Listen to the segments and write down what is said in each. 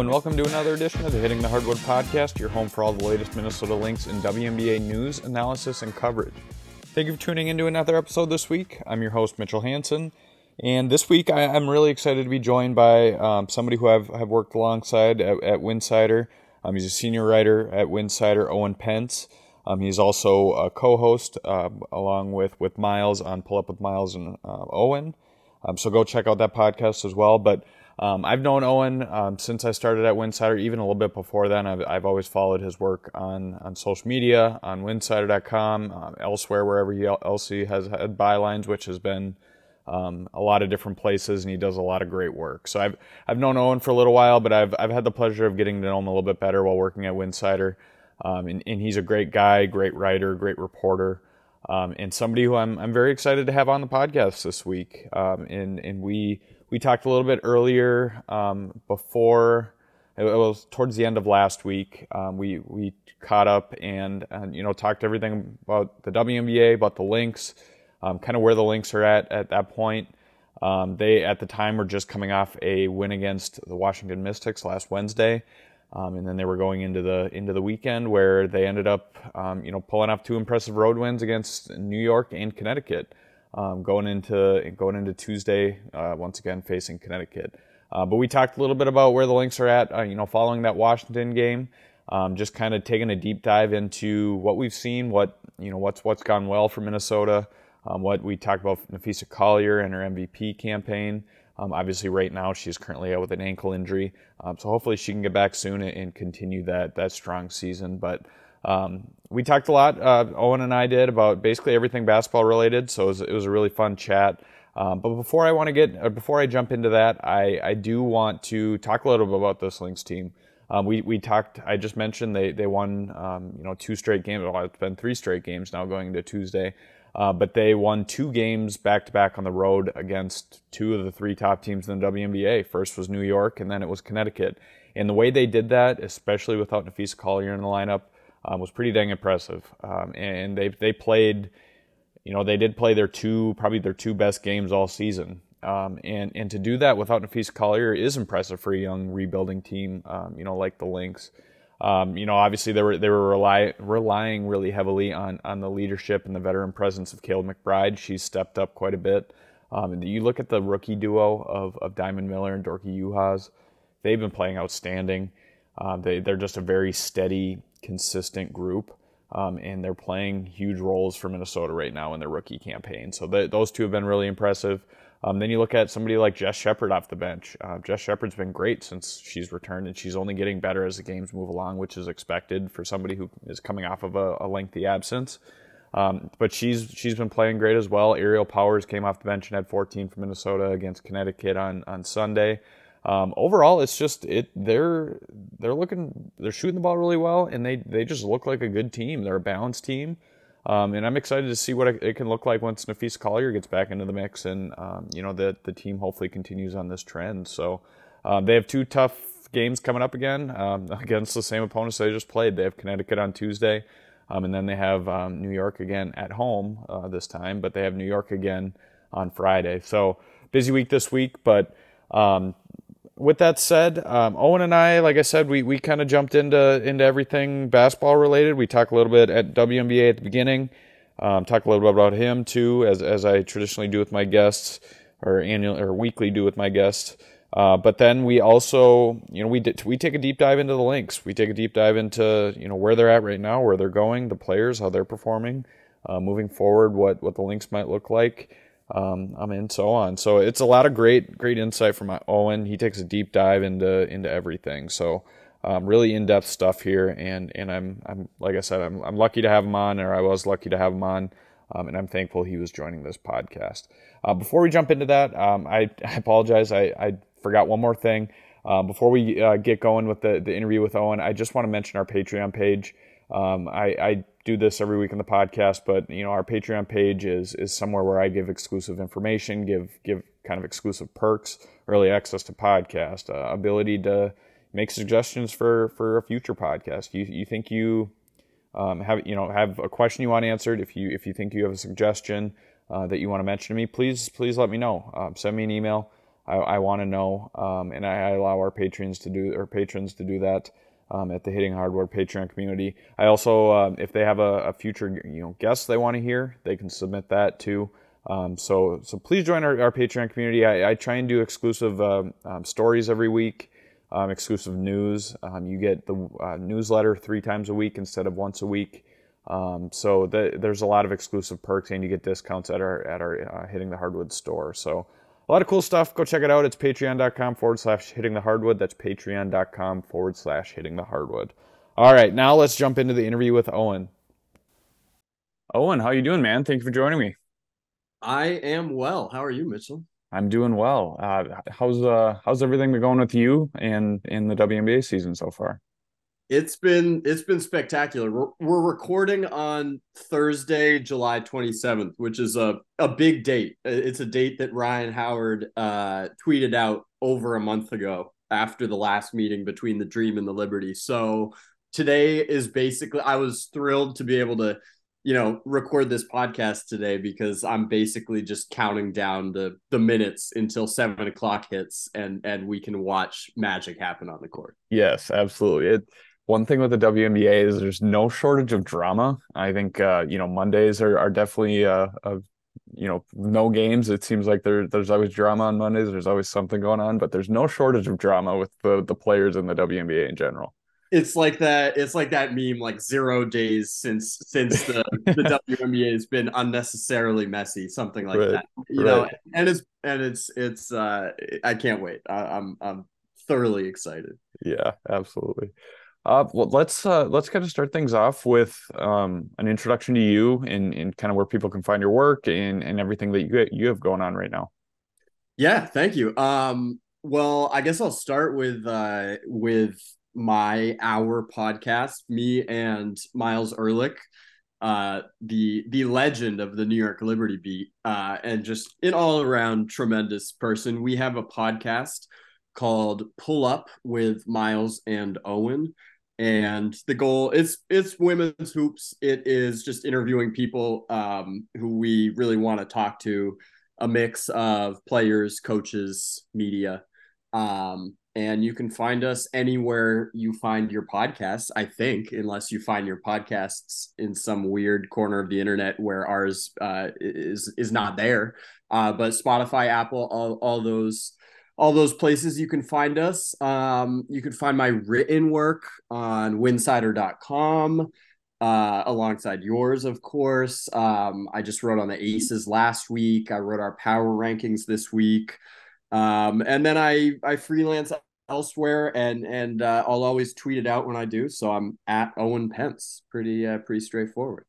And welcome to another edition of the Hitting the Hardwood podcast, your home for all the latest Minnesota Lynx in WNBA news, analysis, and coverage. Thank you for tuning into another episode this week. I'm your host, Mitchell Hansen, and this week I, am really excited to be joined by um, somebody who I've, have worked alongside at, at. Um, he's a senior writer at Winsidr, Owen Pence. Um, he's also a co-host uh, along with with Myles on Pull Up with Myles and uh, Owen. Um, so go check out that podcast as well. But um, I've known Owen um, since I started at Winsidr, even a little bit before then. I've, I've always followed his work on, on social media, on winsidr.com, um, elsewhere, wherever he else he has had bylines, which has been um, a lot of different places, and he does a lot of great work. So I've, I've known Owen for a little while, but I've, I've had the pleasure of getting to know him a little bit better while working at Winsidr. Um, and, and, he's a great guy, great writer, great reporter. Um, and somebody who I'm, I'm very excited to have on the podcast this week. and, and we, we talked a little bit earlier um, before it was towards the end of last week. Um, we we caught up and, and you know talked everything about the WNBA, about the Lynx, um, kind of where the Lynx are at at that point. Um, they at the time were just coming off a win against the Washington Mystics last Wednesday, um, and then they were going into the into the weekend where they ended up um, you know pulling off two impressive road wins against New York and Connecticut um, going into going into Tuesday uh, once again facing Connecticut. Uh, but we talked a little bit about where the Lynx are at, uh, you know, following that Washington game. Um, just kind of taking a deep dive into what we've seen, what you know, what's what's gone well for Minnesota, um, what we talked about Napheesa Collier and her MVP campaign. Um, obviously, right now she's currently out with an ankle injury, um, so hopefully she can get back soon and continue that that strong season. But um, we talked a lot, uh, Owen and I did, about basically everything basketball related. So it was, it was a really fun chat. Um, but before I want to get, uh, before I jump into that, I, I do want to talk a little bit about this Lynx team. Um, we, we talked, I just mentioned they, they won, um, you know, two straight games. Well, it's been three straight games now going to Tuesday. Uh, but they won two games back to back on the road against two of the three top teams in the WNBA. First was New York, and then it was Connecticut. And the way they did that, especially without Napheesa Collier in the lineup, um, was pretty dang impressive. Um, and they they played, you know, they did play their two probably their two best games all season. Um, and and to do that without Napheesa Collier is impressive for a young rebuilding team, um, you know, like the Lynx. Um, you know, obviously they were they were rely, relying really heavily on on the leadership and the veteran presence of Kayla McBride. She's stepped up quite a bit. Um, and you look at the rookie duo of, of Diamond Miller and Dorka Juhász, they've been playing outstanding. Um, they, they're just a very steady, consistent group. Um, and they're playing huge roles for Minnesota right now in their rookie campaign. So the, those two have been really impressive. Um, then you look at somebody like Jess Shepard off the bench. Uh, Jess Shepard's been great since she's returned, and she's only getting better as the games move along, which is expected for somebody who is coming off of a, a lengthy absence. Um, but she's she's been playing great as well. Aerial Powers came off the bench and had 14 for Minnesota against Connecticut on on Sunday. Um, overall, it's just it. They're they're looking they're shooting the ball really well, and they they just look like a good team. They're a balanced team, um, and I'm excited to see what it, can look like once Napheesa Collier gets back into the mix, and um, you know that the team hopefully continues on this trend. So um, they have two tough games coming up again um, against the same opponents they just played. They have Connecticut on Tuesday, um, and then they have New York again at home uh, this time, but they have New York again on Friday. So busy week this week, but um, with that said, um, Owen and I, like I said, we, we kind of jumped into into everything basketball related. We talked a little bit at WNBA at the beginning. Um, talk a little bit about him too, as as I traditionally do with my guests, or annual or weekly do with my guests. Uh, but then we also, you know, we did, we take a deep dive into the Lynx. We take a deep dive into you know where they're at right now, where they're going, the players, how they're performing, uh, moving forward, what what the Lynx might look like um, I mean, so on. So it's a lot of great, great insight from Owen. He takes a deep dive into into everything. So um, really in depth stuff here, and and I'm I'm like I said, I'm I'm lucky to have him on, or I was lucky to have him on, um, and I'm thankful he was joining this podcast. Uh, before we jump into that, um, I, I apologize. I, I forgot one more thing. Uh, before we uh, get going with the, the interview with Owen, I just want to mention our Patreon page. Um, I, I, do this every week in the podcast, but you know our Patreon page is is somewhere where I give exclusive information, give give kind of exclusive perks, early access to podcast, uh, ability to make suggestions for for a future podcast. You you think you um, have you know have a question you want answered? If you if you think you have a suggestion uh, that you want to mention to me, please please let me know. Um, send me an email. I, I want to know, um, and I, I, allow our patrons to do or patrons to do that um, at the Hitting Hardwood Patreon community. I also, uh, if they have a, a, future you know guest they want to hear, they can submit that too. Um, so so please join our, our Patreon community. I, I, try and do exclusive um, um, stories every week, um, exclusive news. you get the uh, newsletter three times a week instead of once a week. so the, there's a lot of exclusive perks, and you get discounts at our at our uh, Hitting the Hardwood store. So a lot of cool stuff. Go check it out. It's patreon.com forward slash hitting the hardwood. That's patreon.com forward slash hitting the hardwood. All right, now let's jump into the interview with Owen. Owen, how you doing, man? Thank you for joining me. I am well. How are you, Mitchell? I'm doing well. Uh, how's uh, how's everything been going with you and in the WNBA season so far? It's been it's been spectacular. We're, we're recording on Thursday, July 27th, which is a, a big date. It's a date that Rhyne Howard uh, tweeted out over a month ago after the last meeting between the Dream and the Liberty. So today is basically I was thrilled to be able to you know record this podcast today because i'm basically just counting down the the minutes until seven o'clock hits and and we can watch magic happen on the court yes absolutely it one thing with the WNBA is there's no shortage of drama. I think uh, you know Mondays are are definitely uh, a, you know no games. It seems like there there's always drama on Mondays. There's always something going on, but there's no shortage of drama with the the players in the WNBA in general. It's like that. It's like that meme, like zero days since since the the WNBA has been unnecessarily messy, something like right. that. You right. know, and it's and it's it's. uh I can't wait. I, I'm I'm thoroughly excited. Yeah, absolutely. Uh, well, let's uh, let's kind of start things off with um, an introduction to you and, and kind of where people can find your work and, and everything that you you have going on right now. Yeah, thank you. Um, well, I guess I'll start with uh, with my our podcast. Me and Myles Ehrlich, uh, the the legend of the New York Liberty beat, uh, and just an all around tremendous person. We have a podcast called Pull Up with Myles and Owen and the goal is it's women's hoops. It is just interviewing people um, who we really want to talk to a mix of players coaches media. Um, and you can find us anywhere you find your podcasts i think unless you find your podcasts in some weird corner of the internet where ours uh, is is not there. Uh, but spotify apple all, all those all those places you can find us. Um, you can find my written work on winsidr.com uh, alongside yours, of course. Um, I just wrote on the Aces last week. I wrote our power rankings this week. Um, and then I, I freelance elsewhere and and uh, I'll always tweet it out when I do. So I'm at Owen Pence. Pretty uh, pretty straightforward.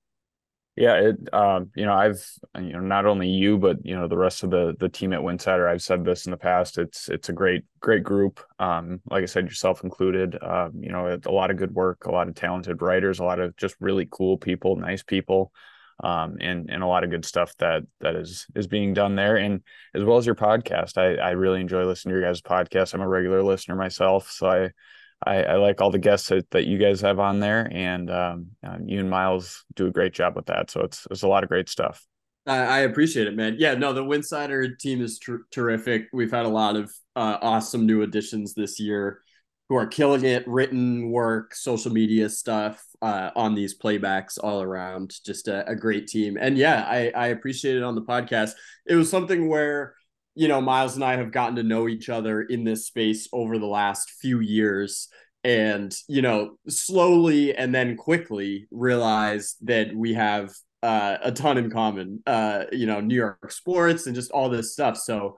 Yeah, it um, you know, I've you know, not only you, but you know, the rest of the the team at Winsidr, I've said this in the past. It's it's a great, great group. Um, like I said, yourself included. Um, you know, a lot of good work, a lot of talented writers, a lot of just really cool people, nice people. Um, and and a lot of good stuff that that is is being done there, and as well as your podcast. I I really enjoy listening to your guys' podcast. I'm a regular listener myself, so I I, I, like all the guests that, that you guys have on there, and um, uh, you and Myles do a great job with that. So it's it's a lot of great stuff. I, I appreciate it, man. Yeah, no, the Winsidr team is tr- terrific. We've had a lot of uh, awesome new additions this year who are killing it. Written work, social media stuff uh, on these playbacks all around. Just a, a great team, and yeah, I, I appreciate it on the podcast. It was something where you know, Myles and I have gotten to know each other in this space over the last few years and, you know, slowly and then quickly realize that we have uh, a ton in common, uh, you know, New York sports and just all this stuff. So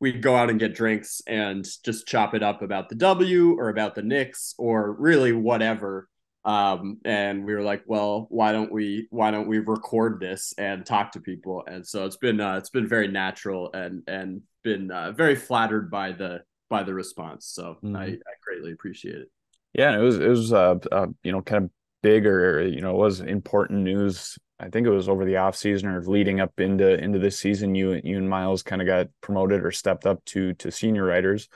we'd go out and get drinks and just chop it up about the W or about the Knicks or really whatever um, and we were like well why don't we why don't we record this and talk to people? And so it's been uh, it's been very natural and and been uh, very flattered by the by the response. So mm-hmm. I, I greatly appreciate it. Yeah it was it was uh, uh you know kind of big or you know it was important news. I think it was over the off season or leading up into into this season you you and Myles kind of got promoted or stepped up to to senior writers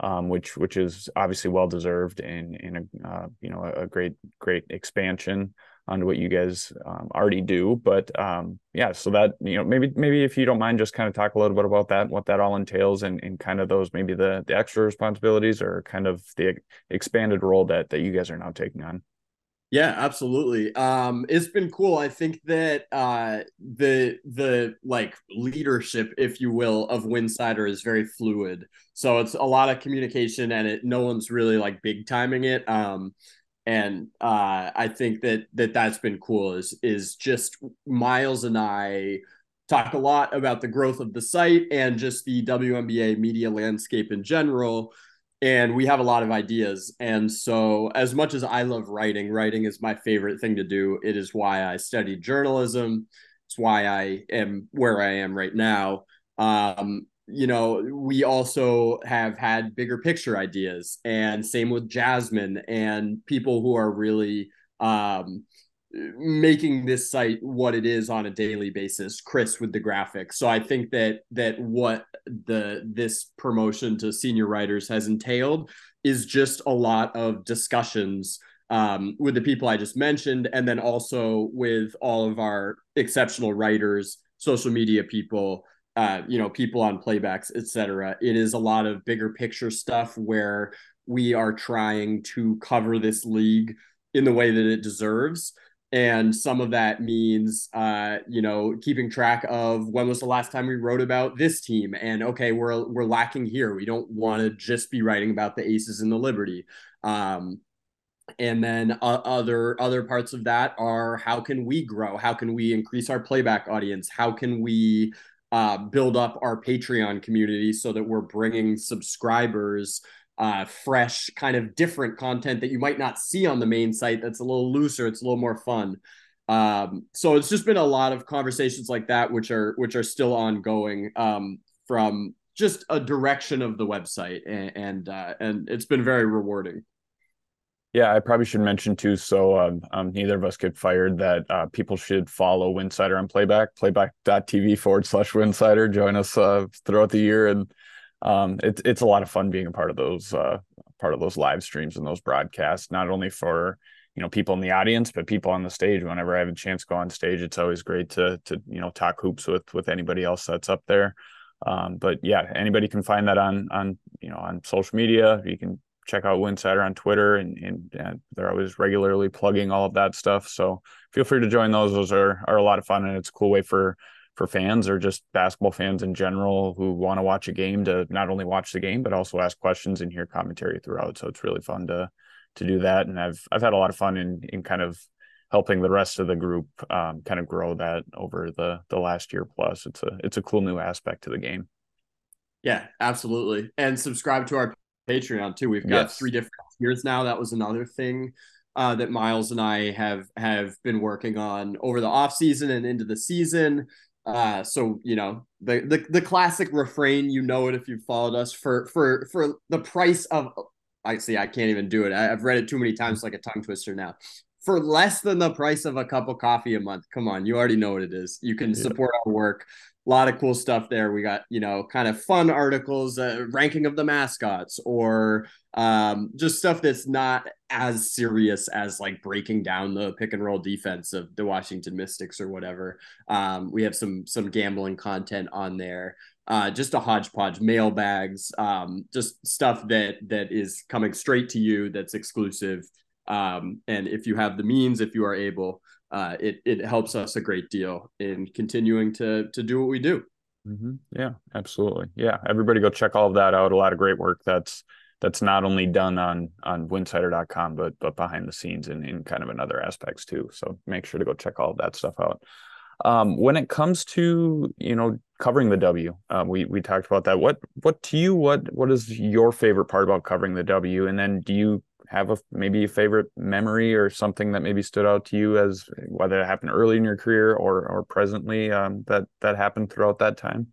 um, which which is obviously well deserved and and a uh, you know a great great expansion onto what you guys um, already do. But um, yeah, so that you know maybe maybe if you don't mind, just kind of talk a little bit about that, what that all entails, and, and kind of those maybe the the extra responsibilities or kind of the expanded role that that you guys are now taking on. Yeah, absolutely. Um, it's been cool. I think that uh, the the like leadership, if you will, of Winsidr is very fluid. So it's a lot of communication, and it no one's really like big timing it. Um, and uh, I think that that that's been cool. Is is just Myles and I talk a lot about the growth of the site and just the WNBA media landscape in general and we have a lot of ideas. And so, as much as I love writing, writing is my favorite thing to do. It is why I studied journalism. It's why I am where I am right now. Um, you know, we also have had bigger picture ideas, and same with Jasmine and people who are really um, making this site what it is on a daily basis chris with the graphics so i think that that what the this promotion to senior writers has entailed is just a lot of discussions um, with the people i just mentioned and then also with all of our exceptional writers social media people uh, you know people on playbacks etc it is a lot of bigger picture stuff where we are trying to cover this league in the way that it deserves and some of that means uh, you know keeping track of when was the last time we wrote about this team? And okay we're we're lacking here. We don't want to just be writing about the aces and the liberty. Um, and then uh, other other parts of that are how can we grow? How can we increase our playback audience? How can we uh, build up our patreon community so that we're bringing subscribers uh, fresh, kind of different content that you might not see on the main site. That's a little looser. It's a little more fun. Um, so it's just been a lot of conversations like that, which are which are still ongoing um, from just a direction of the website, and and, uh, and it's been very rewarding. Yeah, I probably should mention too. So um, um, neither of us get fired. That uh, people should follow Winsidr on Playback, playback.tv forward slash Winsidr. Join us uh, throughout the year and um, it's it's a lot of fun being a part of those uh, part of those live streams and those broadcasts. Not only for you know people in the audience, but people on the stage. Whenever I have a chance to go on stage, it's always great to to you know talk hoops with with anybody else that's up there. Um, but yeah, anybody can find that on on you know on social media. You can check out Winsidr on Twitter, and, and, and, they're always regularly plugging all of that stuff. So feel free to join those. Those are are a lot of fun, and it's a cool way for for fans or just basketball fans in general who want to watch a game to not only watch the game but also ask questions and hear commentary throughout. So it's really fun to to do that, and I've I've had a lot of fun in in kind of helping the rest of the group um, kind of grow that over the the last year plus. It's a it's a cool new aspect to the game. Yeah, absolutely. And subscribe to our Patreon too. We've got yes. three different tiers now. That was another thing uh, that Myles and I have have been working on over the off season and into the season. Uh, so you know the, the the classic refrain, you know it if you've followed us for for for the price of. I see. I can't even do it. I, have read it too many times, like a tongue twister now. For less than the price of a cup of coffee a month, come on, you already know what it is. You can yeah. support our work a lot of cool stuff there. We got, you know, kind of fun articles, uh, ranking of the mascots, or um, just stuff that's not as serious as like breaking down the pick and roll defense of the Washington Mystics or whatever. Um, we have some some gambling content on there. Uh, just a hodgepodge, mailbags, um, just stuff that that is coming straight to you. That's exclusive. Um, and if you have the means, if you are able, uh, it it helps us a great deal in continuing to to do what we do. Mm-hmm. Yeah, absolutely. Yeah, everybody go check all of that out. A lot of great work that's that's not only done on on winsidr.com but but behind the scenes and in kind of in other aspects too. So make sure to go check all of that stuff out. Um, when it comes to you know covering the W, uh, we we talked about that. What what to you what what is your favorite part about covering the W? And then do you have a maybe a favorite memory or something that maybe stood out to you as whether it happened early in your career or or presently um, that that happened throughout that time?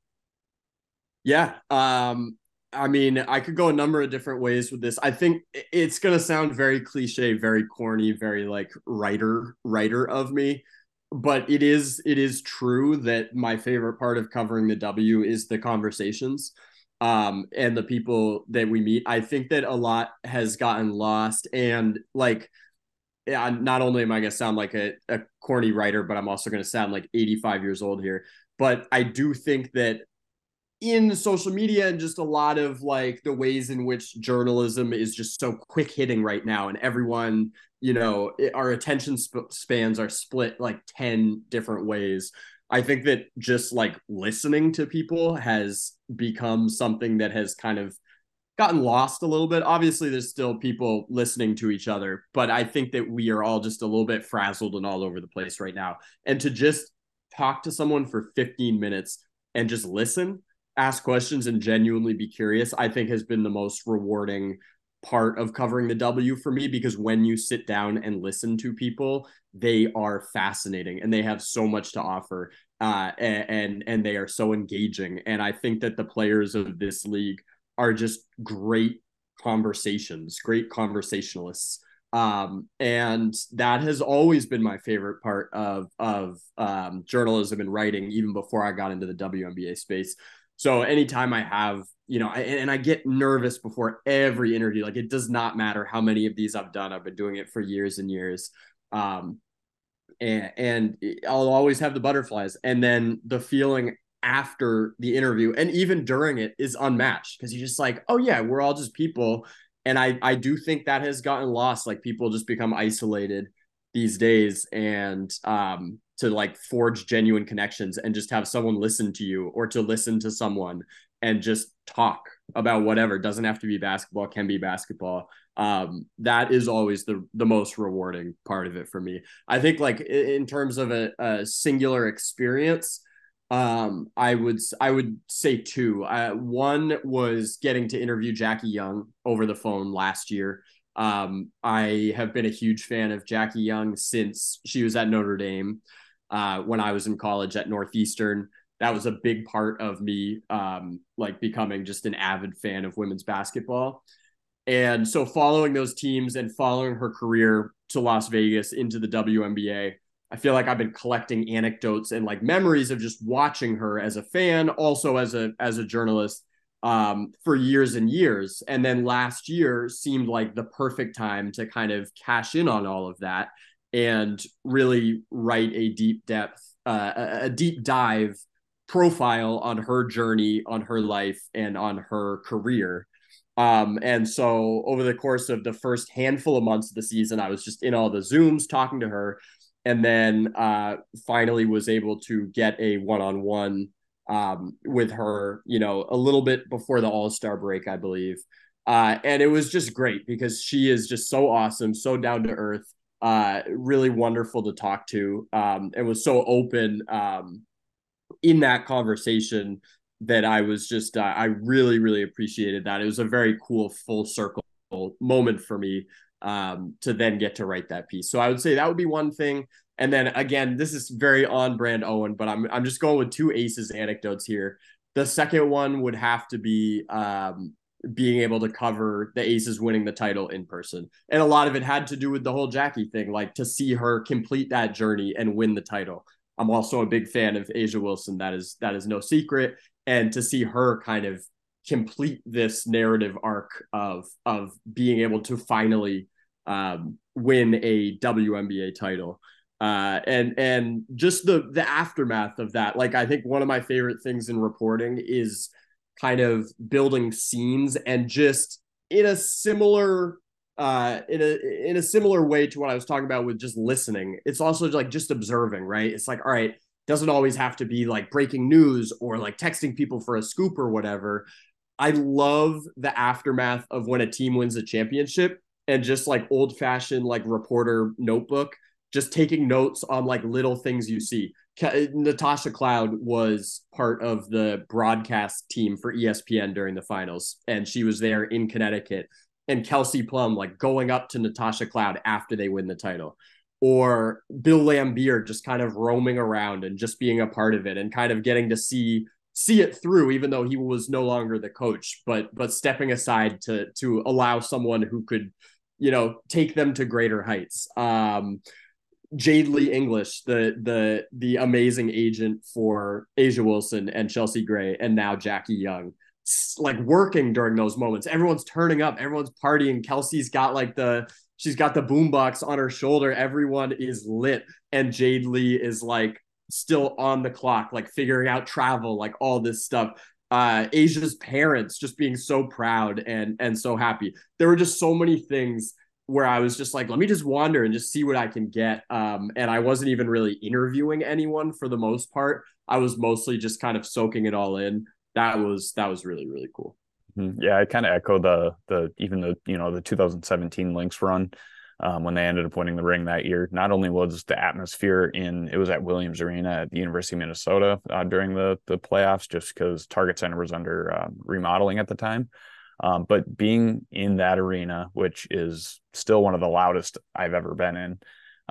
Yeah, um, I mean, I could go a number of different ways with this. I think it's gonna sound very cliche, very corny, very like writer writer of me, but it is it is true that my favorite part of covering the W is the conversations um, and the people that we meet. I think that a lot has gotten lost. And like, not only am I going to sound like a, a corny writer, but I'm also going to sound like 85 years old here. But I do think that in social media and just a lot of like the ways in which journalism is just so quick hitting right now and everyone you know it, our attention sp- spans are split like 10 different ways i think that just like listening to people has become something that has kind of gotten lost a little bit. Obviously there's still people listening to each other but i think that we are all just a little bit frazzled and all over the place right now. And to just talk to someone for 15 minutes and just listen ask questions and genuinely be curious, I think has been the most rewarding part of covering the W for me because when you sit down and listen to people, they are fascinating and they have so much to offer. Uh, and, and they are so engaging. And I think that the players of this league are just great conversations, great conversationalists. Um, and that has always been my favorite part of of um, journalism and writing, even before I got into the WNBA space. So anytime I have, you know, I, and I get nervous before every interview. Like it does not matter how many of these I've done. I've been doing it for years and years. Um, and, and I'll always have the butterflies. And then the feeling after the interview and even during it is unmatched because you're just like, oh yeah, we're all just people. And I I do think that has gotten lost. Like people just become isolated these days. And um to like forge genuine connections and just have someone listen to you or to listen to someone and just talk about whatever. Doesn't have to be basketball can be basketball. Um, that is always the the most rewarding part of it for me. I think like in terms of a, a singular experience um, i would i would say two. One was getting to interview jackie young over the phone last year. Um, i have been a huge fan of jackie young since she was at notre dame uh, when I was in college at Northeastern. That was a big part of me, um, like becoming just an avid fan of women's basketball. And so, following those teams and following her career to Las Vegas into the WNBA, I feel like I've been collecting anecdotes and like memories of just watching her as a fan, also as a as a journalist um, for years and years. And then last year seemed like the perfect time to kind of cash in on all of that and really write a deep depth, uh, a deep dive profile on her journey, on her life, and on her career. Um, and so over the course of the first handful of months of the season, I was just in all the Zooms talking to her, and then uh, finally was able to get a one on one with her, you know, a little bit before the All Star break, I believe. Uh, and it was just great because she is just so awesome, so down to earth uh, really wonderful to talk to um, and was so open um, in that conversation that I was just, uh, I really, really appreciated that. It was a very cool full circle moment for me um, to then get to write that piece. So I would say that would be one thing. And then again, this is very on brand Owen, but I'm, I'm just going with two aces anecdotes here. The second one would have to be um, being able to cover the Aces winning the title in person. And a lot of it had to do with the whole Jackie thing, like to see her complete that journey and win the title. I'm also a big fan of A'ja Wilson. That is that is no secret. And to see her kind of complete this narrative arc of of being able to finally um, win a WNBA title. Uh, and and just the the aftermath of that. Like I think one of my favorite things in reporting is kind of building scenes and just in a similar uh in a in a similar way to what I was talking about with just listening. It's also like just observing, right? It's like all right, doesn't always have to be like breaking news or like texting people for a scoop or whatever. I love the aftermath of when a team wins a championship and just like old fashioned like reporter notebook, just taking notes on like little things you see. Natasha Cloud was part of the broadcast team for ESPN during the finals, and she was there in Connecticut. And Kelsey Plum, like going up to Natasha Cloud after they win the title, or Bill Laimbeer just kind of roaming around and just being a part of it and kind of getting to see see it through, even though he was no longer the coach, but but stepping aside to to allow someone who could, you know, take them to greater heights. Um, Jade-Li English, the the the amazing agent for A'ja Wilson and Chelsea Gray, and now Jackie Young. Like working during those moments. Everyone's turning up, everyone's partying. Kelsey's got like the she's got the boombox on her shoulder. Everyone is lit, and Jade-Li is like still on the clock, like figuring out travel, like all this stuff. Uh, A'ja's parents just being so proud and and so happy. There were just so many things where I was just like, let me just wander and just see what I can get. Um, and I wasn't even really interviewing anyone for the most part. I was mostly just kind of soaking it all in. That was that was really really cool. Mm-hmm. Yeah, I kind of echo the the even the you know the 2017 Lynx run um, when they ended up winning the ring that year. Not only was the atmosphere in it was at Williams Arena at the University of Minnesota uh, during the the playoffs, just because Target Center was under uh, remodeling at the time. Um, but being in that arena, which is still one of the loudest I've ever been in,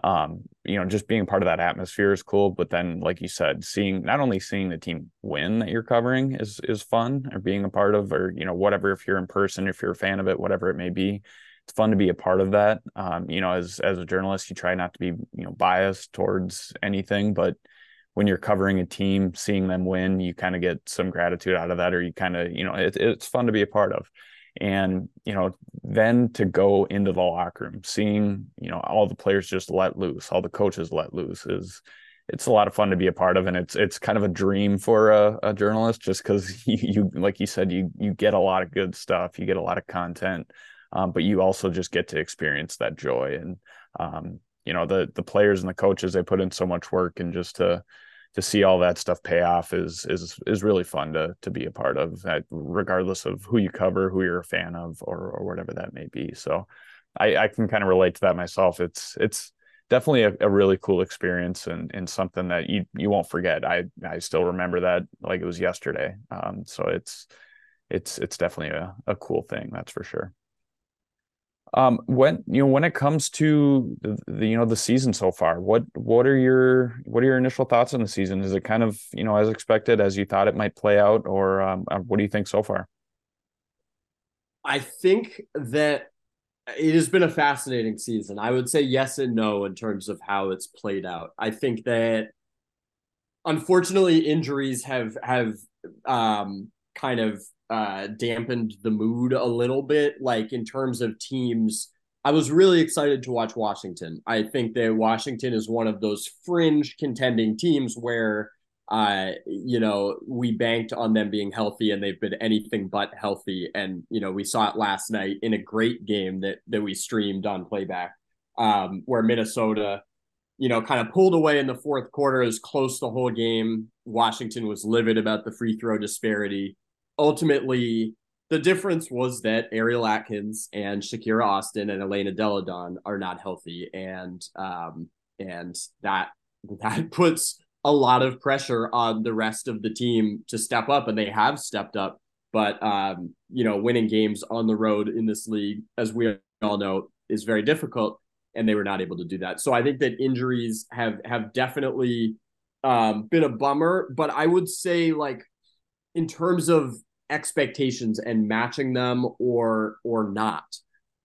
um, you know, just being part of that atmosphere is cool. But then, like you said, seeing not only seeing the team win that you're covering is is fun, or being a part of, or you know, whatever. If you're in person, if you're a fan of it, whatever it may be, it's fun to be a part of that. Um, you know, as as a journalist, you try not to be you know biased towards anything, but when you're covering a team, seeing them win, you kind of get some gratitude out of that, or you kind of, you know, it, it's fun to be a part of. And, you know, then to go into the locker room, seeing, you know, all the players just let loose, all the coaches let loose is, it's a lot of fun to be a part of. And it's, it's kind of a dream for a, a journalist just because you, you, like you said, you, you get a lot of good stuff, you get a lot of content, um, but you also just get to experience that joy. And, um, you know the the players and the coaches they put in so much work and just to to see all that stuff pay off is is is really fun to to be a part of that regardless of who you cover who you're a fan of or or whatever that may be. So i i can kind of relate to that myself. It's it's definitely a, a really cool experience and and something that you you won't forget. I i still remember that like it was yesterday. Um so it's it's it's definitely a, a cool thing that's for sure um, when you know when it comes to the, the, you know the season so far, what what are your what are your initial thoughts on the season? Is it kind of you know as expected as you thought it might play out, or um, uh, what do you think so far? I think that it has been a fascinating season. I would say yes and no in terms of how it's played out. I think that unfortunately injuries have have um, kind of uh, dampened the mood a little bit. Like in terms of teams, I was really excited to watch Washington. I think that Washington is one of those fringe contending teams where, uh, you know, we banked on them being healthy and they've been anything but healthy. And, you know, we saw it last night in a great game that, that we streamed on playback, um, where Minnesota, you know, kind of pulled away in the fourth quarter. Was close the whole game. Washington was livid about the free throw disparity ultimately the difference was that Ariel Atkins and Shakira Austin and Elena Delle Donne are not healthy, and um, and that that puts a lot of pressure on the rest of the team to step up, and they have stepped up. But um, you know, winning games on the road in this league, as we all know, is very difficult, and they were not able to do that. So I think that injuries have have definitely um, been a bummer. But I would say like in terms of expectations and matching them or or not.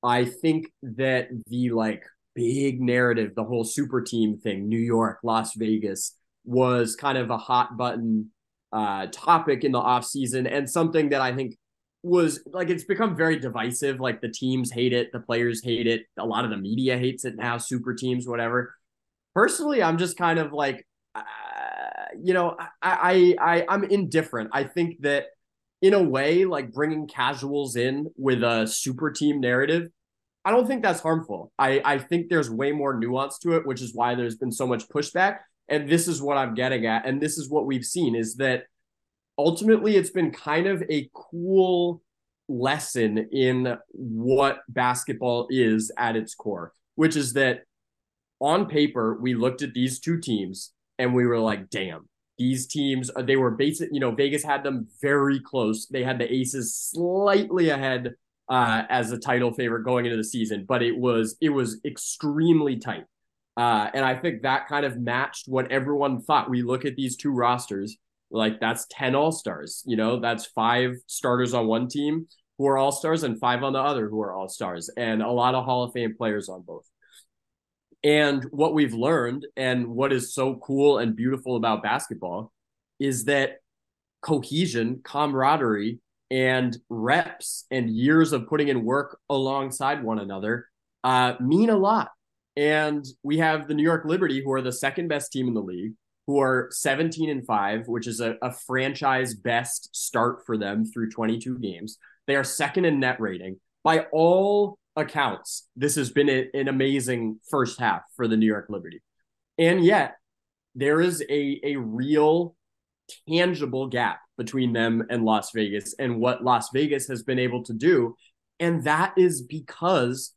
I think that the like big narrative, the whole super team thing, New York, Las Vegas, was kind of a hot button uh, topic in the off season and something that I think was like it's become very divisive. Like the teams hate it, the players hate it, a lot of the media hates it now, super teams, whatever. Personally, I'm just kind of like, you know, I, I I I'm indifferent. I think that in a way, like bringing casuals in with a super team narrative, I don't think that's harmful. I, I think there's way more nuance to it, which is why there's been so much pushback. And this is what I'm getting at. And this is what we've seen is that ultimately it's been kind of a cool lesson in what basketball is at its core, which is that on paper, we looked at these two teams and we were like, damn, these teams uh, they were basic you know vegas had them very close. They had the aces slightly ahead uh, as a title favorite going into the season but it was it was extremely tight. Uh, and i think that kind of matched what everyone thought. We look at these two rosters like that's 10 all-stars you know that's five starters on one team who are all-stars and five on the other who are all-stars and a lot of hall of fame players on both and what we've learned and what is so cool and beautiful about basketball is that cohesion, camaraderie and reps and years of putting in work alongside one another uh, mean a lot. And we have the New York Liberty, who are the second best team in the league, who are 17 and 5, which is a, a franchise best start for them through 22 games. They are second in net rating. By all accounts, this has been a, an amazing first half for the New York Liberty. And yet, there is a, a real tangible gap between them and Las Vegas and what Las Vegas has been able to do. And that is because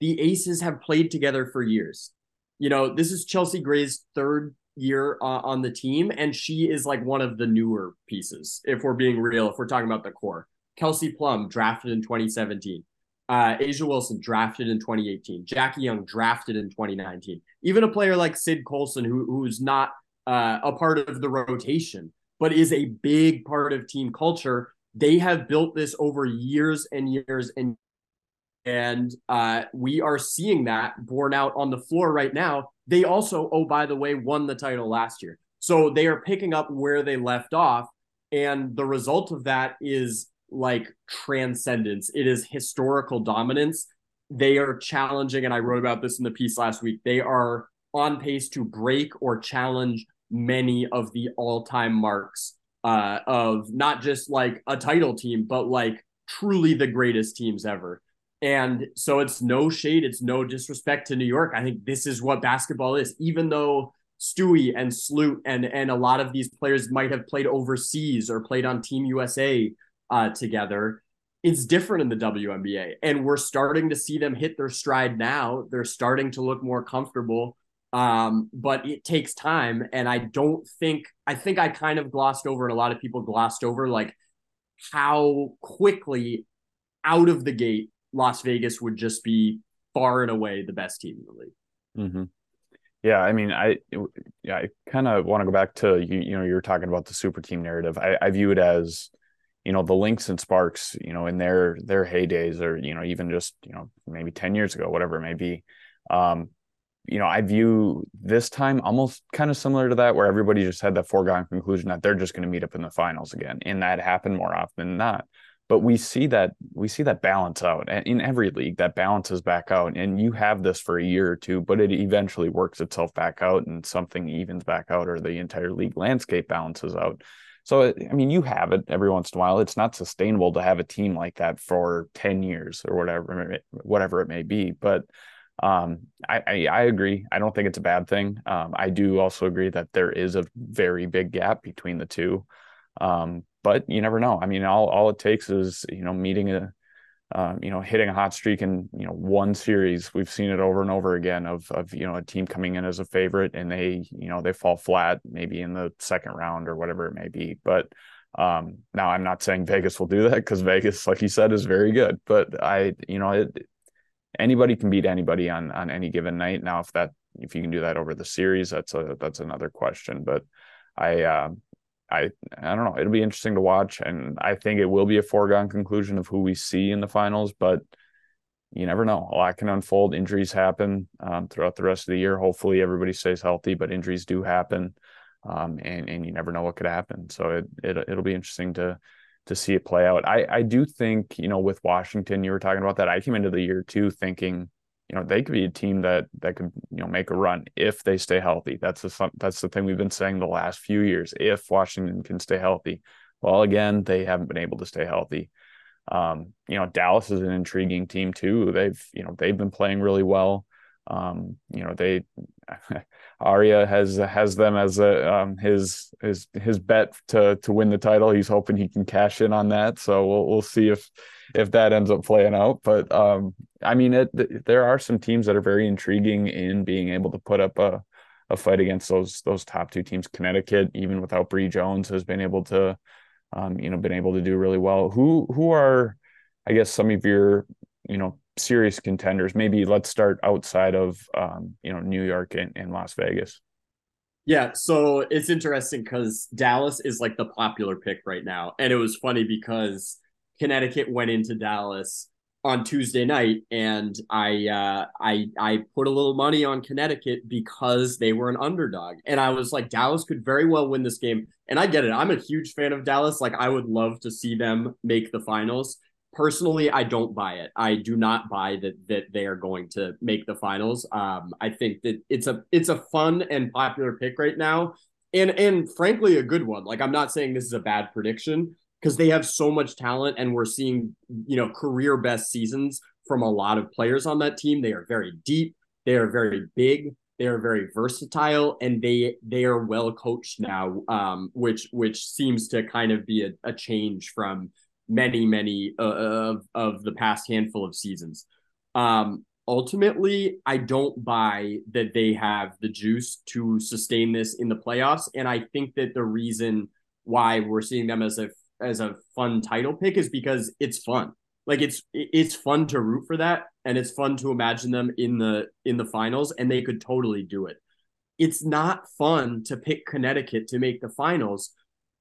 the Aces have played together for years. You know, this is Chelsea Gray's third year uh, on the team, and she is like one of the newer pieces, if we're being real, if we're talking about the core. Kelsey Plum, drafted in 2017. Uh, A'ja Wilson, drafted in 2018. Jackie Young, drafted in 2019. Even a player like Syd Colson, who, who's not uh, a part of the rotation, but is a big part of team culture. They have built this over years and years and and uh, we are seeing that borne out on the floor right now. They also, oh by the way, won the title last year, so they are picking up where they left off, and the result of that is like transcendence. It is historical dominance. They are challenging, and I wrote about this in the piece last week. They are on pace to break or challenge many of the all-time marks uh, of not just like a title team, but like truly the greatest teams ever. And so it's no shade, it's no disrespect to New York. I think this is what basketball is. Even though Stewie and Sloot and and a lot of these players might have played overseas or played on Team USA uh, together, it's different in the WNBA. And we're starting to see them hit their stride now. They're starting to look more comfortable. Um, but it takes time. And I don't think, I think I kind of glossed over, and a lot of people glossed over like how quickly out of the gate Las Vegas would just be far and away the best team in the league. Mm-hmm. Yeah, I mean, I yeah, I kind of want to go back to you. You know, you're talking about the super team narrative. I, I view it as, you know, the Lynx and Sparks. You know, in their their heydays, or you know, even just you know, maybe ten years ago, whatever it may be. Um, you know, I view this time almost kind of similar to that, where everybody just had that foregone conclusion that they're just going to meet up in the finals again, and that happened more often than not but we see that we see that balance out in every league that balances back out and you have this for a year or two but it eventually works itself back out and something evens back out or the entire league landscape balances out so i mean you have it every once in a while it's not sustainable to have a team like that for 10 years or whatever whatever it may be but um, I, I, I agree. I don't think it's a bad thing. Um, I do also agree that there is a very big gap between the two. Um, but you never know. I mean, all all it takes is you know meeting a, um, you know, hitting a hot streak in you know one series. We've seen it over and over again of of you know a team coming in as a favorite and they you know they fall flat maybe in the second round or whatever it may be. But um, now I'm not saying Vegas will do that because Vegas, like you said, is very good. But I you know it, anybody can beat anybody on on any given night. Now if that if you can do that over the series, that's a that's another question. But I um, I I don't know. It'll be interesting to watch, and I think it will be a foregone conclusion of who we see in the finals. But you never know. A lot can unfold. Injuries happen um, throughout the rest of the year. Hopefully, everybody stays healthy, but injuries do happen, um, and and you never know what could happen. So it, it it'll be interesting to to see it play out. I I do think you know with Washington, you were talking about that. I came into the year too thinking you know they could be a team that that could you know make a run if they stay healthy. That's the that's the thing we've been saying the last few years. If Washington can stay healthy, well, again they haven't been able to stay healthy. Um, you know Dallas is an intriguing team too. They've you know they've been playing really well. Um, you know they Aria has has them as a um, his his his bet to to win the title. He's hoping he can cash in on that. So we'll we'll see if if that ends up playing out. But um, I mean, it, there are some teams that are very intriguing in being able to put up a, a fight against those those top two teams. Connecticut, even without Bri Jones, has been able to, um, you know, been able to do really well. Who who are, I guess, some of your, you know, serious contenders? Maybe let's start outside of, um, you know, New York and, and Las Vegas. Yeah, so it's interesting because Dallas is like the popular pick right now, and it was funny because Connecticut went into Dallas on Tuesday night, and I uh, I I put a little money on Connecticut because they were an underdog, and I was like Dallas could very well win this game, and I get it. I'm a huge fan of Dallas. Like I would love to see them make the finals. Personally, I don't buy it. I do not buy that that they are going to make the finals. Um, I think that it's a it's a fun and popular pick right now, and and frankly a good one. Like I'm not saying this is a bad prediction because they have so much talent and we're seeing, you know, career best seasons from a lot of players on that team. They are very deep, they are very big, they are very versatile, and they they are well coached now, um, which which seems to kind of be a, a change from many many uh, of of the past handful of seasons. Um, ultimately, I don't buy that they have the juice to sustain this in the playoffs, and I think that the reason why we're seeing them as a as a fun title pick is because it's fun. Like it's it's fun to root for that and it's fun to imagine them in the in the finals and they could totally do it. It's not fun to pick Connecticut to make the finals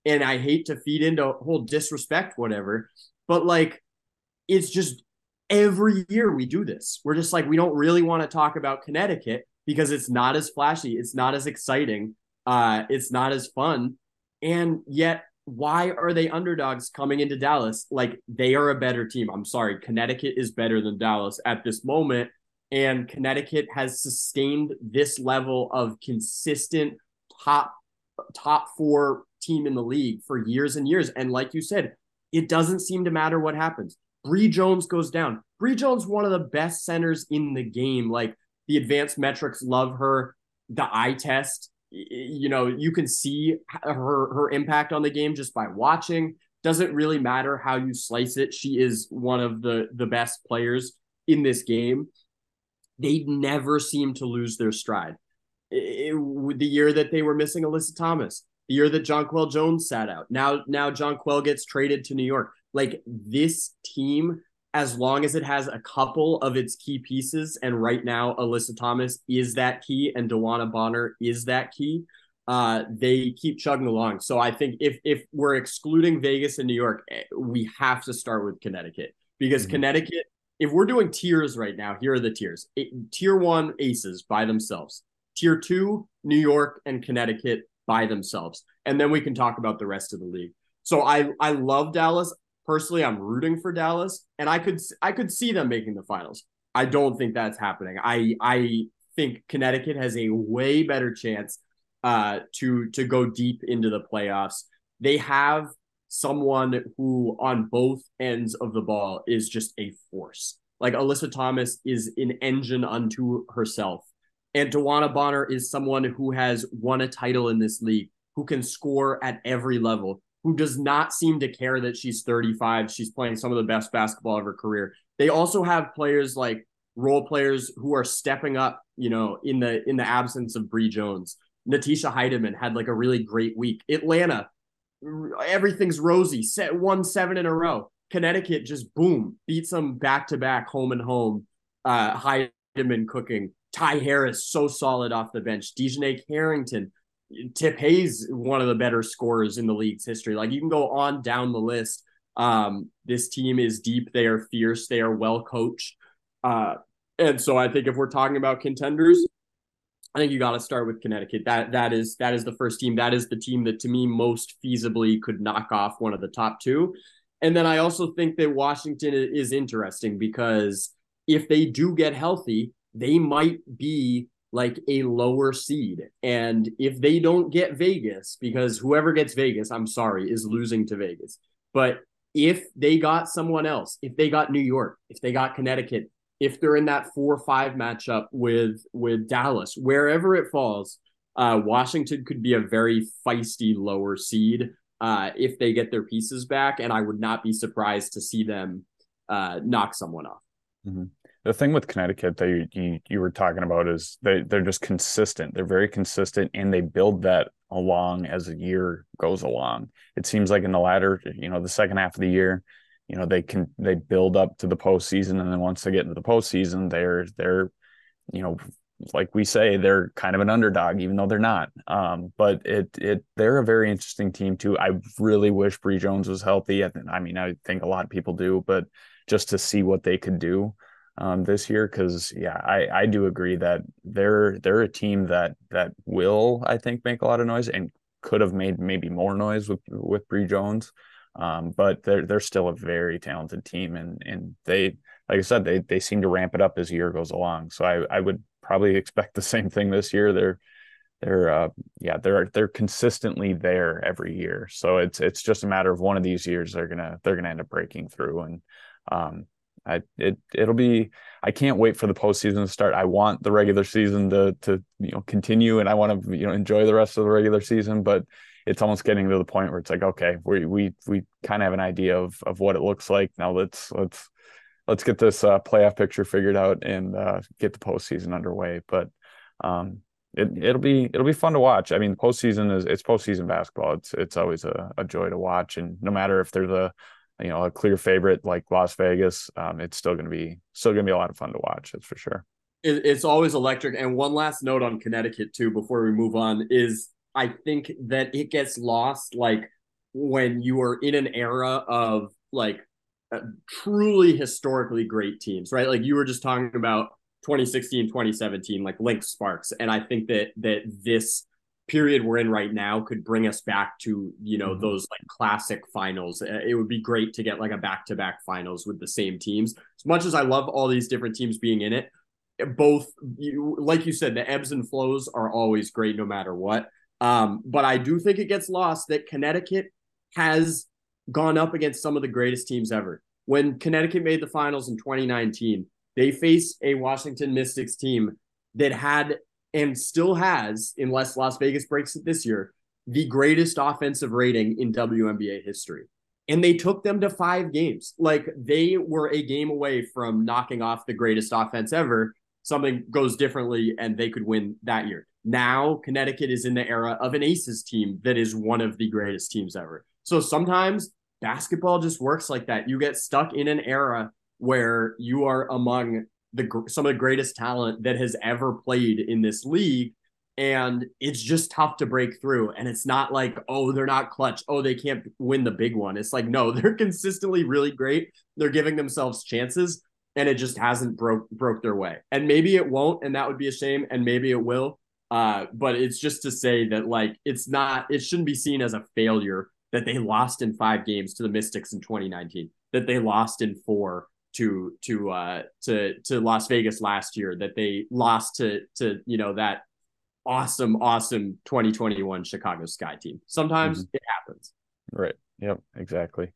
and I hate to feed into a whole disrespect whatever, but like it's just every year we do this. We're just like we don't really want to talk about Connecticut because it's not as flashy, it's not as exciting, uh it's not as fun and yet why are they underdogs coming into Dallas? Like they are a better team. I'm sorry, Connecticut is better than Dallas at this moment. And Connecticut has sustained this level of consistent top top four team in the league for years and years. And like you said, it doesn't seem to matter what happens. Bri Jones goes down. Bri Jones, one of the best centers in the game. Like the advanced metrics love her. The eye test you know you can see her her impact on the game just by watching. Doesn't really matter how you slice it. She is one of the the best players in this game. They never seem to lose their stride. It, it, the year that they were missing Alyssa Thomas the year that Jonquel Jones sat out now now Jonquel gets traded to New York. Like this team as long as it has a couple of its key pieces, and right now Alyssa Thomas is that key, and DeWanna Bonner is that key. Uh, they keep chugging along. So I think if if we're excluding Vegas and New York, eh, we have to start with Connecticut because mm-hmm. Connecticut. If we're doing tiers right now, here are the tiers. tier one Aces by themselves. Tier two New York and Connecticut by themselves, and then we can talk about the rest of the league. So I I love Dallas personally I'm rooting for Dallas and I could I could see them making the finals. I don't think that's happening. I I think Connecticut has a way better chance uh to to go deep into the playoffs. They have someone who on both ends of the ball is just a force. Like Alyssa Thomas is an engine unto herself. And DeWanna Bonner is someone who has won a title in this league, who can score at every level, who does not seem to care that she's 35. She's playing some of the best basketball of her career. They also have players like role players who are stepping up, you know, in the in the absence of Bri Jones. Natisha Hiedeman had like a really great week. Atlanta, everything's rosy. Set one seven in a row. Connecticut just boom beats them back to back, home and home. Uh, Hiedeman cooking. Ty Harris so solid off the bench. DiJonai Carrington Tip Hayes, one of the better scorers in the league's history. Like you can go on down the list. Um, this team is deep. They are fierce. They are well coached. Uh, and so I think if we're talking about contenders, I think you got to start with Connecticut. That that is that is the first team. That is the team that to me most feasibly could knock off one of the top two. And then I also think that Washington is interesting because if they do get healthy, they might be like a lower seed. And if they don't get Vegas, because whoever gets Vegas, I'm sorry, is losing to Vegas. But if they got someone else, if they got New York, if they got Connecticut, if they're in that four five matchup with with Dallas, wherever it falls, uh, Washington could be a very feisty lower seed uh, if they get their pieces back, and I would not be surprised to see them uh, knock someone off. Mm-hmm the thing with Connecticut that you, you, you were talking about is they they're just consistent. They're very consistent, and they build that along as the year goes along. It seems like in the latter, you know, the second half of the year, you know, they can they build up to the postseason, and then once they get into the postseason, they're they're, you know, like we say, they're kind of an underdog, even though they're not. Um, but it it they're a very interesting team too. I really wish Bri Jones was healthy. I, I mean, I think a lot of people do, but just to see what they could do um, this year. Because yeah, I I do agree that they're they're a team that that will I think make a lot of noise and could have made maybe more noise with with Bri Jones. Um, but they're they're still a very talented team, and and they like I said they they seem to ramp it up as the year goes along. So I I would probably expect the same thing this year. They're they're uh, yeah they're they're consistently there every year. So it's it's just a matter of one of these years they're gonna they're gonna end up breaking through and um I it it'll be I can't wait for the postseason to start. I want the regular season to to you know continue and I want to you know enjoy the rest of the regular season, but it's almost getting to the point where it's like okay we we we kind of have an idea of of what it looks like now. Let's let's let's get this uh, playoff picture figured out and uh, get the postseason underway. But um, it it'll be it'll be fun to watch. I mean, postseason is it's postseason basketball. It's it's always a, a joy to watch, and no matter if there's a you know a clear favorite like Las Vegas, um, it's still going to be still going to be a lot of fun to watch. That's for sure. It, it's always electric. And one last note on Connecticut too, before we move on, is I think that it gets lost like when you are in an era of like uh, truly historically great teams, right? Like you were just talking about 2016, 2017, like Lynx Sparks. And I think that that this period we're in right now could bring us back to, you know, mm-hmm. those like classic finals. Uh, it would be great to get like a back-to-back finals with the same teams. As much as I love all these different teams being in it, both you, like you said, the ebbs and flows are always great no matter what. Um, but I do think it gets lost that Connecticut has gone up against some of the greatest teams ever. When Connecticut made the finals in 2019, they faced a Washington Mystics team that had and still has, unless Las Vegas breaks it this year, the greatest offensive rating in WNBA history. And they took them to five games. Like they were a game away from knocking off the greatest offense ever. Something goes differently and they could win that year. Now, Connecticut is in the era of an Aces team that is one of the greatest teams ever. So sometimes basketball just works like that. You get stuck in an era where you are among the some of the greatest talent that has ever played in this league. And it's just tough to break through. And it's not like oh they're not clutch. Oh they can't win the big one. It's like no they're consistently really great. They're giving themselves chances and it just hasn't broke broke their way. And maybe it won't and that would be a shame and maybe it will. Uh, but it's just to say that like it's not it shouldn't be seen as a failure that they lost in five games to the Mystics in 2019, that they lost in four to to uh to to Las Vegas last year, that they lost to to you know that awesome awesome 2021 Chicago Sky team. Sometimes mm-hmm. it happens. Right. Yep. Exactly.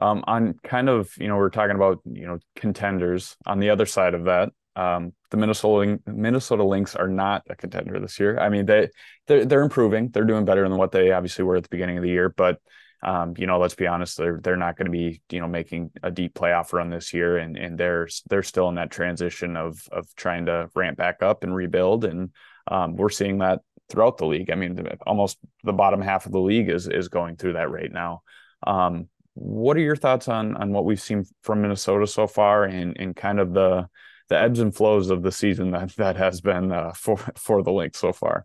Um, on kind of you know we're talking about you know contenders on the other side of that um, the Minnesota Minnesota Lynx are not a contender this year. I mean, they they're, they're improving. They're doing better than what they obviously were at the beginning of the year. But um, you know, let's be honest, they're they're not going to be you know making a deep playoff run this year, and and they're they're still in that transition of of trying to ramp back up and rebuild. And um, we're seeing that throughout the league. I mean, almost the bottom half of the league is is going through that right now. Um, what are your thoughts on on what we've seen from Minnesota so far, and and kind of the the ebbs and flows of the season that that has been uh, for for the Lynx so far.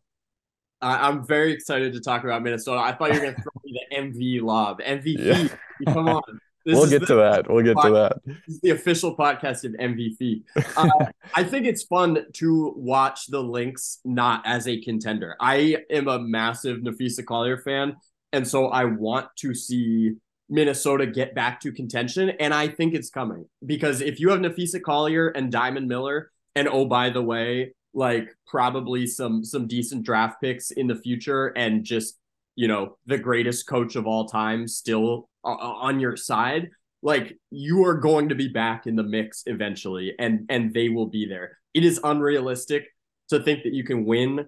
I'm very excited to talk about Minnesota. I thought you were going to throw me the MV lob, MVP. Yeah. Come on. This we'll get to that. We'll get podcast. to that. This is the official podcast of MVP. Uh, I think it's fun to watch the Lynx not as a contender. I am a massive Napheesa Collier fan, and so I want to see Minnesota get back to contention. And I think it's coming because if you have Napheesa Collier and Diamond Miller, and oh, by the way, like probably some some decent draft picks in the future and just you know the greatest coach of all time still on your side like you are going to be back in the mix eventually and and they will be there it is unrealistic to think that you can win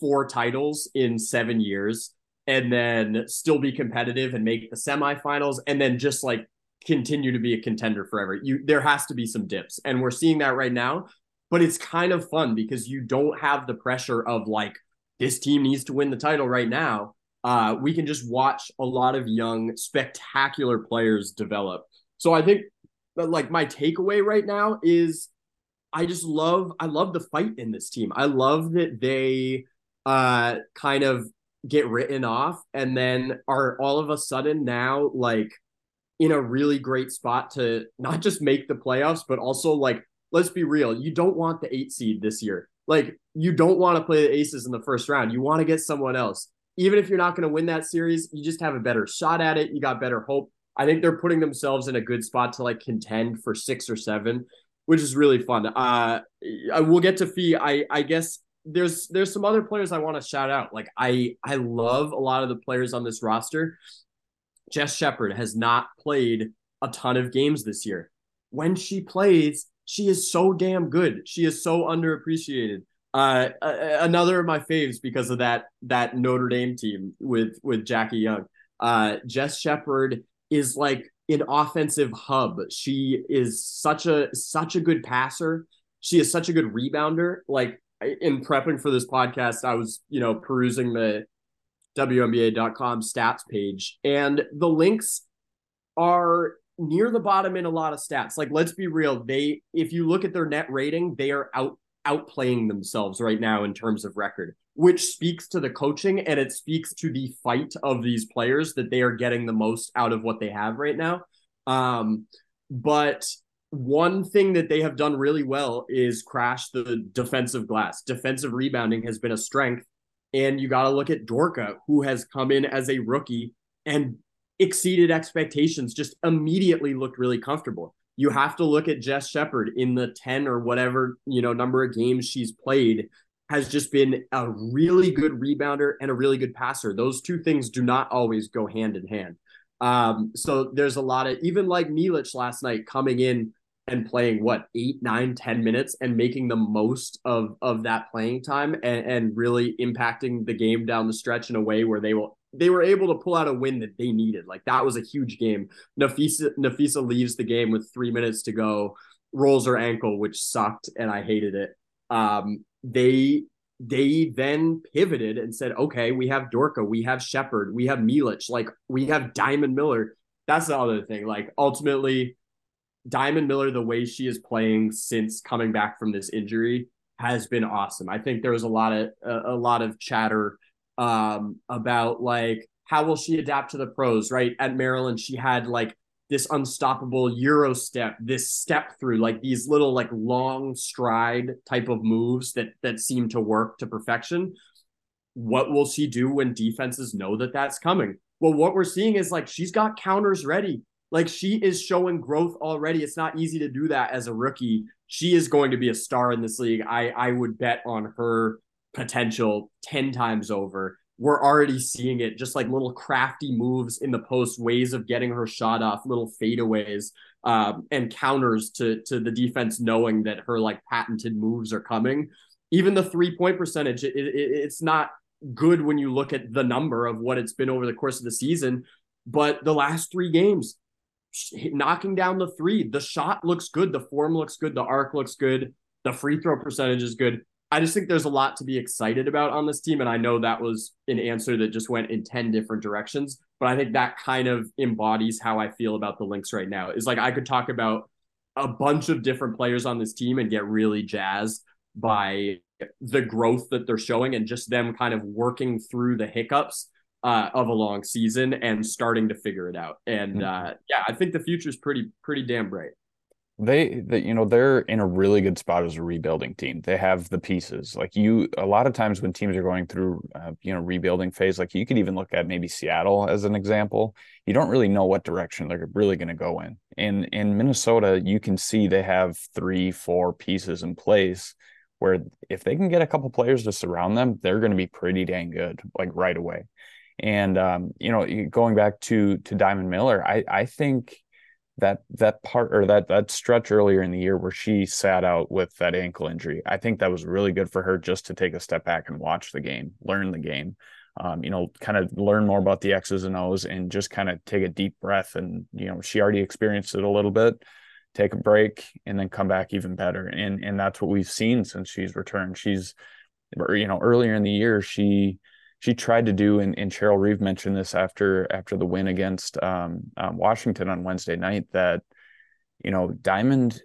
four titles in 7 years and then still be competitive and make the semifinals and then just like continue to be a contender forever. You there has to be some dips and we're seeing that right now, but it's kind of fun because you don't have the pressure of like this team needs to win the title right now. Uh, we can just watch a lot of young spectacular players develop. So I think that like my takeaway right now is I just love I love the fight in this team. I love that they uh kind of get written off and then are all of a sudden now like in a really great spot to not just make the playoffs, but also like, let's be real, you don't want the eight seed this year. Like, you don't want to play the Aces in the first round. You want to get someone else. Even if you're not going to win that series, you just have a better shot at it. You got better hope. I think they're putting themselves in a good spot to like contend for six or seven, which is really fun. Uh, I will get to Fee. I I guess there's there's some other players I want to shout out. Like I I love a lot of the players on this roster. Jess Shepard has not played a ton of games this year. When she plays, she is so damn good. She is so underappreciated. Uh, another of my faves because of that that Notre Dame team with with Jackie Young. Uh, Jess Shepard is like an offensive hub. She is such a such a good passer. She is such a good rebounder. Like in prepping for this podcast, I was, you know, perusing the WNBA.com stats page, and the Lynx are near the bottom in a lot of stats. Like, let's be real. They, if you look at their net rating, they are out outplaying themselves right now in terms of record, which speaks to the coaching and it speaks to the fight of these players that they are getting the most out of what they have right now. Um, but one thing that they have done really well is crash the defensive glass. Defensive rebounding has been a strength. And you got to look at Dorka, who has come in as a rookie and exceeded expectations, just immediately looked really comfortable. You have to look at Jess Shepard in the 10 or whatever, you know, number of games she's played has just been a really good rebounder and a really good passer. Those two things do not always go hand in hand. Um, so there's a lot of even like Milic last night coming in and playing what eight, nine, ten minutes and making the most of of that playing time and, and really impacting the game down the stretch in a way where they will they were able to pull out a win that they needed. Like that was a huge game. Napheesa Napheesa leaves the game with three minutes to go, rolls her ankle, which sucked, and I hated it. Um, they they then pivoted and said, okay, we have Dorka, we have Shepard, we have Milic, like we have Diamond Miller. That's the other thing. Like ultimately, Diamond Miller, the way she is playing since coming back from this injury has been awesome. I think there was a lot of a, a lot of chatter um, about like how will she adapt to the pros, right? At Maryland, she had like this unstoppable euro step, this step through, like these little like long stride type of moves that that seem to work to perfection. What will she do when defenses know that that's coming? Well, what we're seeing is like she's got counters ready like she is showing growth already. It's not easy to do that as a rookie. She is going to be a star in this league. I I would bet on her potential 10 times over. We're already seeing it just like little crafty moves in the post, ways of getting her shot off, little fadeaways, um, and counters to to the defense knowing that her like patented moves are coming. Even the three point percentage, it, it, it's not good when you look at the number of what it's been over the course of the season. But the last three games, knocking down the three. The shot looks good. The form looks good. The arc looks good. The free throw percentage is good. I just think there's a lot to be excited about on this team. And I know that was an answer that just went in 10 different directions. But I think that kind of embodies how I feel about the Lynx right now. Is like I could talk about a bunch of different players on this team and get really jazzed by the growth that they're showing and just them kind of working through the hiccups uh, of a long season and starting to figure it out. And mm-hmm. uh, yeah, I think the future is pretty pretty damn bright. They, they, you know, they're in a really good spot as a rebuilding team. They have the pieces. Like you, a lot of times when teams are going through, uh, you know, rebuilding phase, like you could even look at maybe Seattle as an example. You don't really know what direction they're really going to go in. In in Minnesota, you can see they have three, four pieces in place where if they can get a couple players to surround them, they're going to be pretty dang good, like right away. And um, you know, going back to to Diamond Miller, I I think that that part or that that stretch earlier in the year where she sat out with that ankle injury, I think that was really good for her just to take a step back and watch the game, learn the game. Um, you know, kind of learn more about the X's and O's and just kind of take a deep breath. And, you know, she already experienced it a little bit, take a break and then come back even better. And, and that's what we've seen since she's returned. She's, you know, earlier in the year, she, she tried to do, and, and Cheryl Reeve mentioned this after after the win against um, um, Washington on Wednesday night that you know Diamond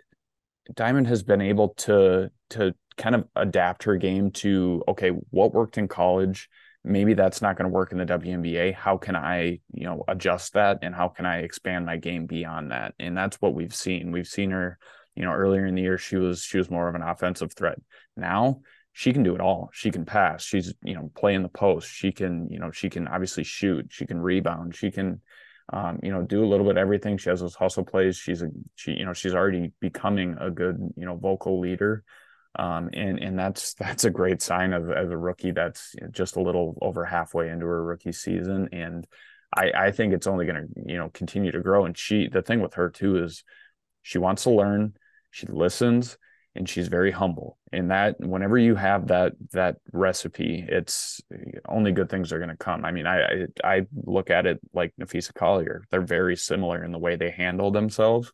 Diamond has been able to to kind of adapt her game to okay what worked in college maybe that's not going to work in the WNBA. How can I, you know, adjust that and how can I expand my game beyond that? And that's what we've seen. We've seen her, you know, earlier in the year she was she was more of an offensive threat. Now she can do it all. She can pass. She's, you know, play in the post. She can, you know, she can obviously shoot. She can rebound. She can um, you know, do a little bit everything. She has those hustle plays. She's a she, you know, she's already becoming a good, you know, vocal leader. Um, and and that's that's a great sign of as a rookie that's just a little over halfway into her rookie season, and I I think it's only going to you know continue to grow. And she the thing with her too is she wants to learn, she listens, and she's very humble. And that whenever you have that that recipe, it's only good things are going to come. I mean, I, I I look at it like Napheesa Collier; they're very similar in the way they handle themselves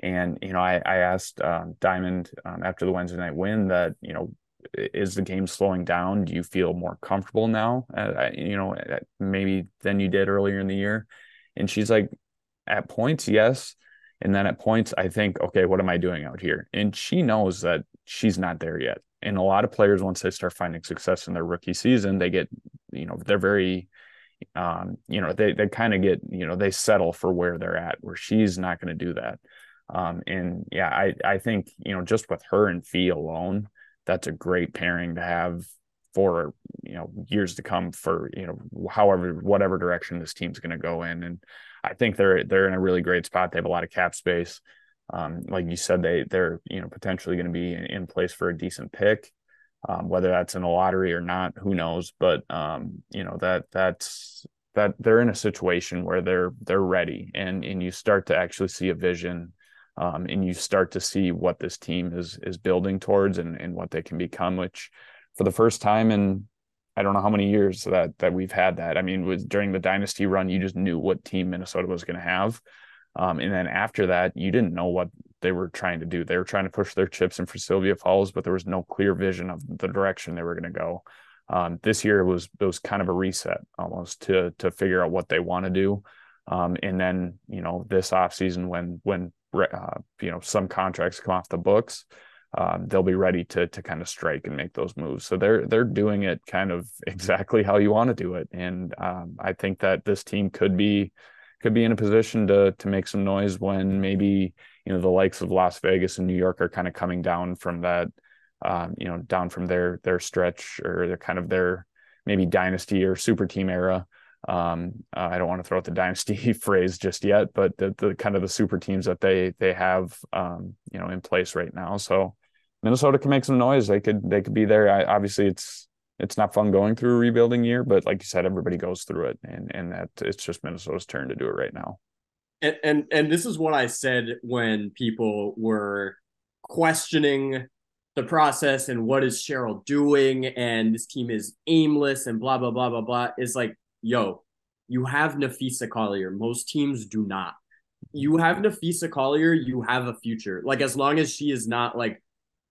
and you know, I, I asked um, Diamond um, after the Wednesday night win that you know, is the game slowing down? Do you feel more comfortable now? Uh, you know, maybe than you did earlier in the year. And she's like, at points, yes. And then at points, I think, okay, what am I doing out here? And she knows that she's not there yet. And a lot of players, once they start finding success in their rookie season, they get, you know, they're very, um, you know, they they kind of get, you know, they settle for where they're at. Where she's not going to do that. Um, and yeah, I, I think, you know, just with her and Fee alone, that's a great pairing to have for, you know, years to come for, you know, however, whatever direction this team's going to go in. And I think they're, they're in a really great spot. They have a lot of cap space. Um, like you said, they, they're, you know, potentially going to be in, in, place for a decent pick. Um, whether that's in a lottery or not, who knows? But um, you know that that's that they're in a situation where they're they're ready, and and you start to actually see a vision um, and you start to see what this team is is building towards and, and what they can become which for the first time in I don't know how many years that that we've had that. I mean, was during the dynasty run, you just knew what team Minnesota was going to have, um, and then after that, you didn't know what they were trying to do. They were trying to push their chips in for Sylvia Fowles, but there was no clear vision of the direction they were going to go. Um, this year was it was kind of a reset almost to to figure out what they want to do, um, and then you know this offseason when when uh, you know some contracts come off the books um, they'll be ready to to kind of strike and make those moves. So they're they're doing it kind of exactly how you want to do it. And um, i think that this team could be could be in a position to to make some noise when maybe you know the likes of las vegas and new york are kind of coming down from that um, you know down from their their stretch or their kind of their maybe dynasty or super team era. Um, uh, I don't want to throw out the dynasty phrase just yet, but the, the kind of the super teams that they they have um, you know in place right now. So Minnesota can make some noise. They could they could be there. I, obviously, it's it's not fun going through a rebuilding year, but like you said, everybody goes through it, and and that it's just Minnesota's turn to do it right now. And and, and this is what I said when people were questioning the process and what is Cheryl doing, and this team is aimless and blah blah blah blah blah. Is like yo, you have Napheesa Collier. Most teams do not. You have Napheesa Collier, you have a future. Like as long as she is not like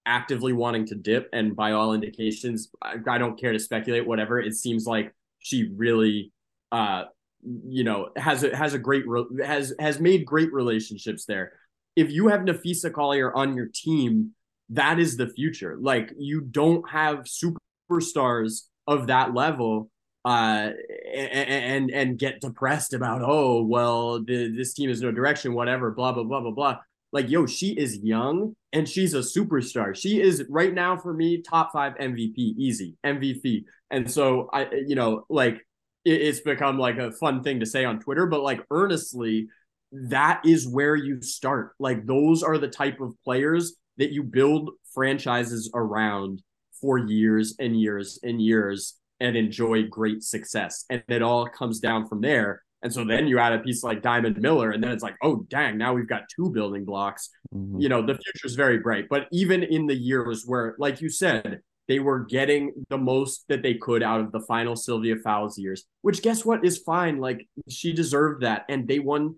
actively wanting to dip, and by all indications, I, I don't care to speculate. Whatever, it seems like she really, uh, you know, has a has a great has has made great relationships there. If you have Napheesa Collier on your team, that is the future. Like you don't have superstars of that level uh, and and get depressed about oh well the, this team is no direction whatever blah blah blah blah blah like yo she is young and she's a superstar she is right now for me top five mvp easy mvp and so i you know like it, it's become like a fun thing to say on twitter but like earnestly that is where you start like those are the type of players that you build franchises around for years and years and years and enjoy great success. And it all comes down from there. And so then you add a piece like Diamond Miller, and then it's like, oh, dang, now we've got two building blocks. Mm-hmm. You know, the future is very bright. But even in the years where, like you said, they were getting the most that they could out of the final Sylvia Fowles years, which guess what is fine. Like she deserved that. And they won,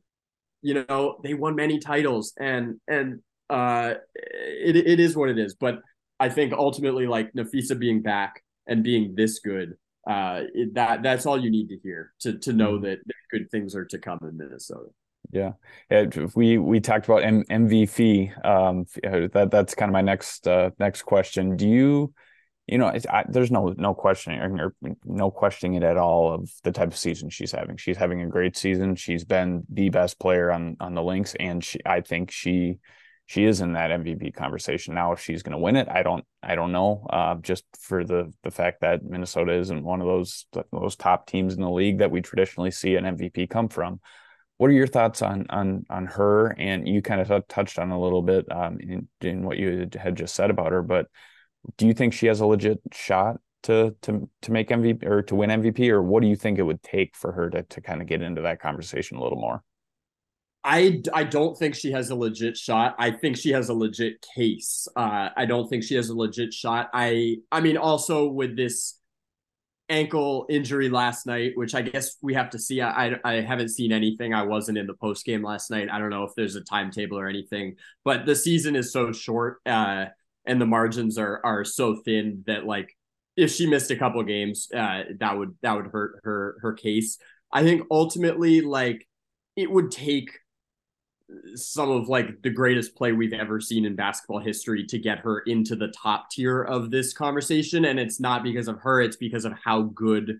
you know, they won many titles. And, and, uh, it, it is what it is. But I think ultimately, like Napheesa being back and being this good, uh, it, that that's all you need to hear to to know mm-hmm. that good things are to come in Minnesota. Yeah, we we talked about M- MVP. Um, uh, that that's kind of my next uh, next question. Do you you know, I, there's no no questioning or no questioning it at all of the type of season she's having. She's having a great season. She's been the best player on on the Lynx, and she, I think she she is in that MVP conversation now. If she's going to win it, I don't I don't know. Uh, just for the the fact that Minnesota isn't one of those those top teams in the league that we traditionally see an MVP come from. What are your thoughts on on on her? And you kind of touched on a little bit um, in, in what you had just said about her, but do you think she has a legit shot to to to make MVP or to win MVP, or what do you think it would take for her to to kind of get into that conversation a little more? I, I don't think she has a legit shot. I think she has a legit case. Uh, I don't think she has a legit shot. I I mean also with this ankle injury last night, which I guess we have to see. I I, I haven't seen anything. I wasn't in the post game last night. I don't know if there's a timetable or anything. But the season is so short. Uh, and the margins are are so thin that like if she missed a couple games, uh, that would that would hurt her her case. I think ultimately, like it would take some of like the greatest play we've ever seen in basketball history to get her into the top tier of this conversation, and it's not because of her; it's because of how good.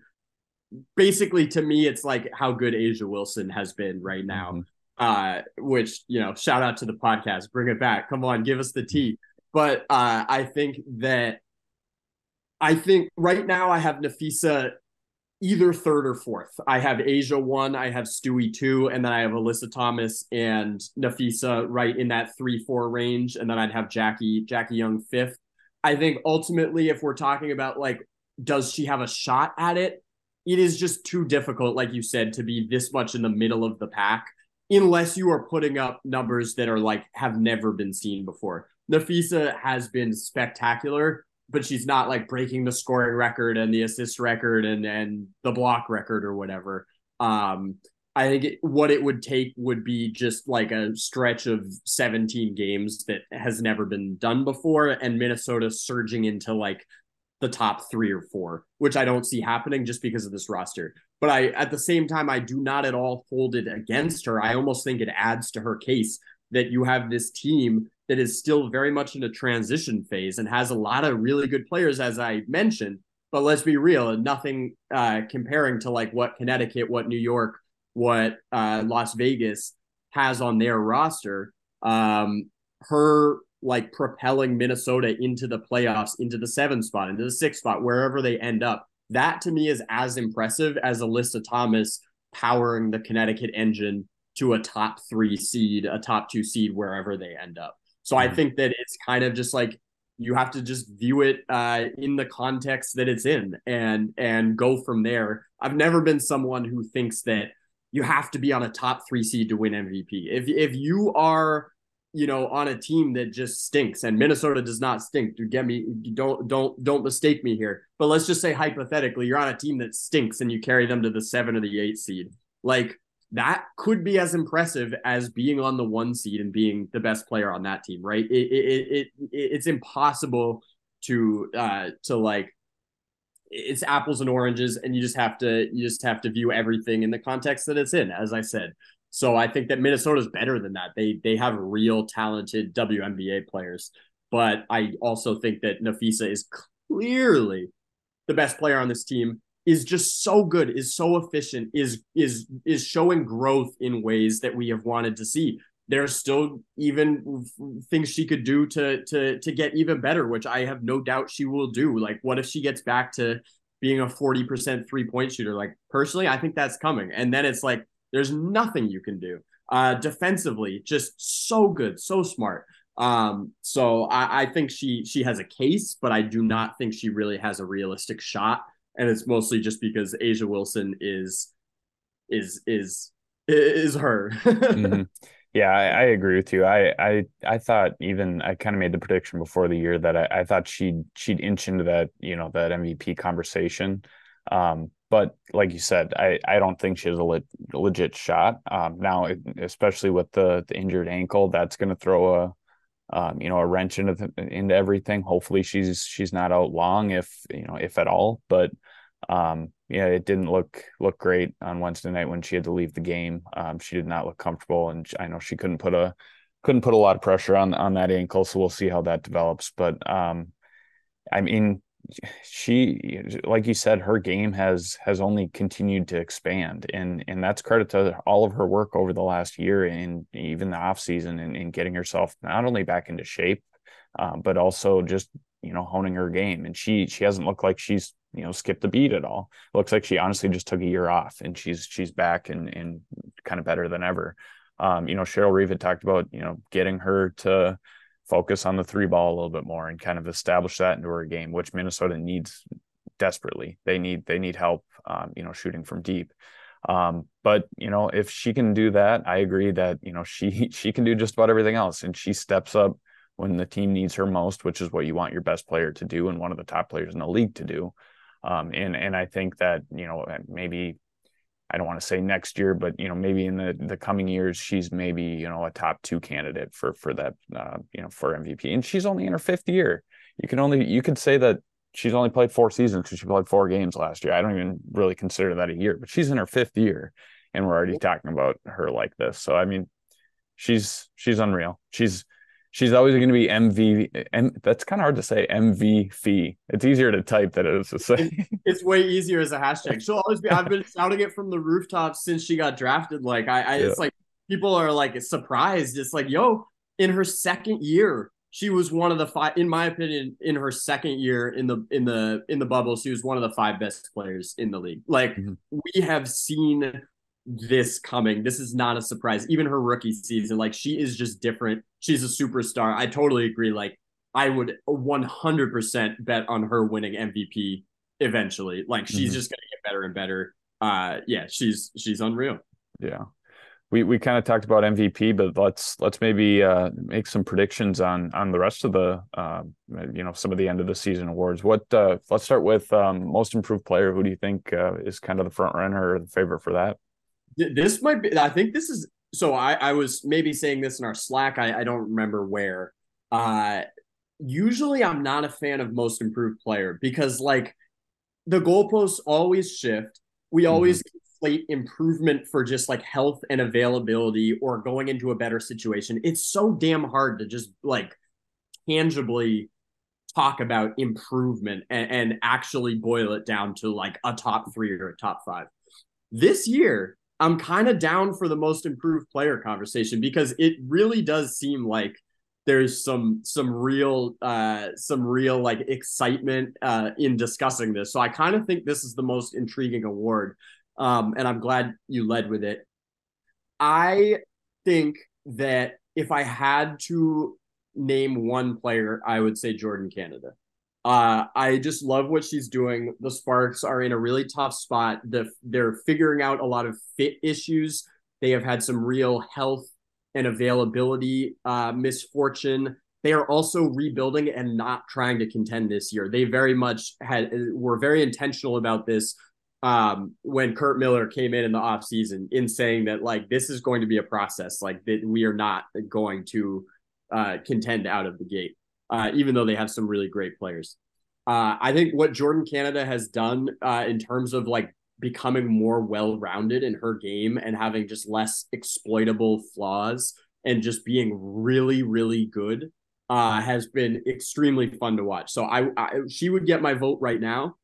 Basically, to me, it's like how good A'ja Wilson has been right now. Mm-hmm. Uh, which you know, shout out to the podcast, bring it back. Come on, give us the tea. But uh, I think that I think right now I have Napheesa either third or fourth. I have A'ja one, I have Stewie two, and then I have Alyssa Thomas and Napheesa right in that three four range, and then I'd have Jackie Jackie Young fifth. I think ultimately, if we're talking about like, does she have a shot at it? It is just too difficult, like you said, to be this much in the middle of the pack unless you are putting up numbers that are like have never been seen before. Napheesa has been spectacular, but she's not like breaking the scoring record and the assist record and and the block record or whatever. Um, I think it, what it would take would be just like a stretch of 17 games that has never been done before, and Minnesota surging into like the top three or four, which I don't see happening just because of this roster. But I, at the same time, I do not at all hold it against her. I almost think it adds to her case that you have this team that is still very much in a transition phase and has a lot of really good players, as I mentioned. But let's be real, nothing uh, comparing to like what Connecticut, what New York, what uh, Las Vegas has on their roster. Um, her like propelling Minnesota into the playoffs, into the seven spot, into the six spot, wherever they end up. That to me is as impressive as Alyssa Thomas powering the Connecticut engine to a top three seed, a top two seed, wherever they end up. So mm-hmm. I think that it's kind of just like you have to just view it uh, in the context that it's in and and go from there. I've never been someone who thinks that you have to be on a top three seed to win MVP. If if you are you know on a team that just stinks and Minnesota does not stink to get me don't don't don't mistake me here but let's just say hypothetically you're on a team that stinks and you carry them to the 7 or the 8 seed like that could be as impressive as being on the one seed and being the best player on that team, right? It it it, it it's impossible to uh to like it's apples and oranges and you just have to you just have to view everything in the context that it's in as i said so i think that minnesota's better than that they they have real talented WNBA players but i also think that napheesa is clearly the best player on this team is just so good, is so efficient, is is is showing growth in ways that we have wanted to see. There's still even things she could do to to to get even better, which I have no doubt she will do. Like, what if she gets back to being a 40% three point shooter? Like, personally, I think that's coming. And then it's like, there's nothing you can do. Uh, defensively, just so good, so smart. Um, so I, I think she she has a case, but I do not think she really has a realistic shot and it's mostly just because A'ja Wilson is is is is her. mm-hmm. Yeah, I, I, agree with you. I I I thought even I kind of made the prediction before the year that I, I thought she'd she'd inch into that you know that MVP conversation. Um, but like you said, I, I don't think she has a le- legit shot. Um, now, especially with the, the injured ankle, that's going to throw a um, you know, a wrench into the, into everything. Hopefully, she's she's not out long, if you know, if at all. But um, yeah, it didn't look look great on Wednesday night when she had to leave the game. Um, she did not look comfortable, and I know she couldn't put a couldn't put a lot of pressure on on that ankle. So we'll see how that develops. But um, I mean, she like you said her game has has only continued to expand and and that's credit to all of her work over the last year and even the off season and, and getting herself not only back into shape uh, but also just you know honing her game and she she hasn't looked like she's you know skipped a beat at all. It looks like she honestly just took a year off and she's she's back and and kind of better than ever. Um, you know cheryl reeve had talked about you know getting her to focus on the three ball a little bit more and kind of establish that into her game, which Minnesota needs desperately. They need they need help, um, you know, shooting from deep. Um, but you know, if she can do that, I agree that you know she she can do just about everything else, and she steps up when the team needs her most, which is what you want your best player to do and one of the top players in the league to do. Um, and and I think that you know maybe I don't want to say next year, but you know, maybe in the the coming years, she's maybe you know a top two candidate for for that uh, you know for MVP, and she's only in her fifth year. You can only you could say that she's only played four seasons because she played four games last year. I don't even really consider that a year, but she's in her fifth year, and we're already talking about her like this. So I mean, she's she's unreal. She's she's always going to be MV. And that's kind of hard to say. MVP. It's easier to type than it is to say. it's way easier as a hashtag. She'll always be. I've been shouting it from the rooftops since she got drafted. Like I, I yeah. it's like people are like surprised. It's like, yo, in her second year, she was one of the five. In my opinion, in her second year in the in the in the bubble, she was one of the five best players in the league. Like mm-hmm. we have seen this coming. This is not a surprise. Even her rookie season, like she is just different. She's a superstar. I totally agree. Like I would 100% bet on her winning MVP eventually. Like she's mm-hmm. just going to get better and better. Uh yeah, she's she's unreal. Yeah. We we kind of talked about MVP, but let's let's maybe uh make some predictions on on the rest of the uh you know some of the end of the season awards. What uh let's start with um most improved player. Who do you think uh, is kind of the front runner or the favorite for that? This might be i think this is so i i was maybe saying this in our slack i i don't remember where uh usually i'm not a fan of most improved player because like the goalposts always shift we mm-hmm. always mm-hmm. conflate improvement for just like health and availability or going into a better situation it's so damn hard to just like tangibly talk about improvement and, and actually boil it down to like a top three or a top five this year I'm kind of down for the most improved player conversation because it really does seem like there's some some real uh some real like excitement uh in discussing this. So I kind of think this is the most intriguing award. Um and I'm glad you led with it. I think that if I had to name one player, I would say Jordan Canada. Uh, I just love what she's doing. The Sparks are in a really tough spot. The, they're figuring out a lot of fit issues. They have had some real health and availability uh, misfortune. They are also rebuilding and not trying to contend this year. They very much had were very intentional about this um, when Curt Miller came in in the offseason in saying that like this is going to be a process, like that we are not going to uh, contend out of the gate uh, even though they have some really great players. Uh, I think what Jordan Canada has done uh, in terms of like becoming more well rounded in her game and having just less exploitable flaws and just being really, really good uh, has been extremely fun to watch. So I, I she would get my vote right now.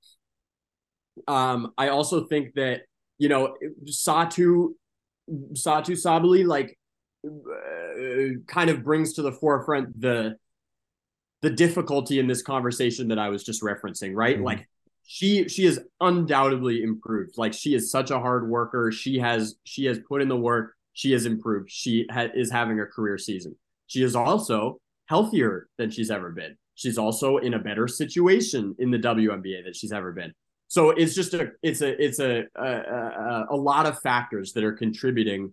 Um, I also think that you know Satou Satou Sabally like uh, kind of brings to the forefront the the difficulty in this conversation that I was just referencing, right? Mm-hmm. Like she she has undoubtedly improved. Like she is such a hard worker. She has she has put in the work. She has improved. She ha- is having a career season. She is also healthier than she's ever been. She's also in a better situation in the WNBA than she's ever been. So it's just a it's a it's a a, a, a lot of factors that are contributing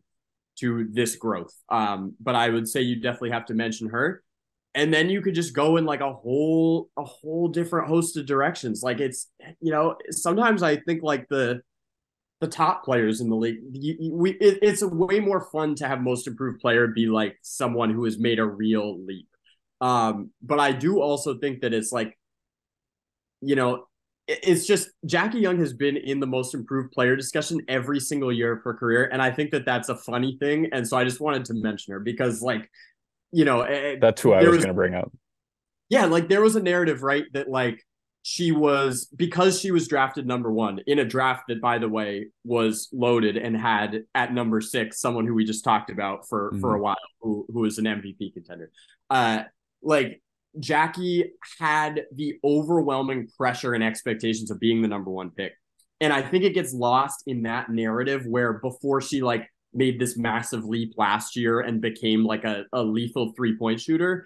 to this growth. Um, but I would say you definitely have to mention her and then you could just go in like a whole a whole different host of directions like it's you know sometimes i think like the the top players in the league you, we it, it's way more fun to have most improved player be like someone who has made a real leap um but i do also think that it's like you know it's just Jackie Young has been in the most improved player discussion every single year of her career, and I think that that's a funny thing. And so I just wanted to mention her because, like, you know, that's who I was, was going to bring up. Yeah, like there was a narrative, right? That like she was because she was drafted number one in a draft that, by the way, was loaded and had at number six someone who we just talked about for mm-hmm. for a while, who who was an MVP contender. Uh, like Jackie had the overwhelming pressure and expectations of being the number one pick, and I think it gets lost in that narrative where before she like made this massive leap last year and became like a, a lethal three point shooter,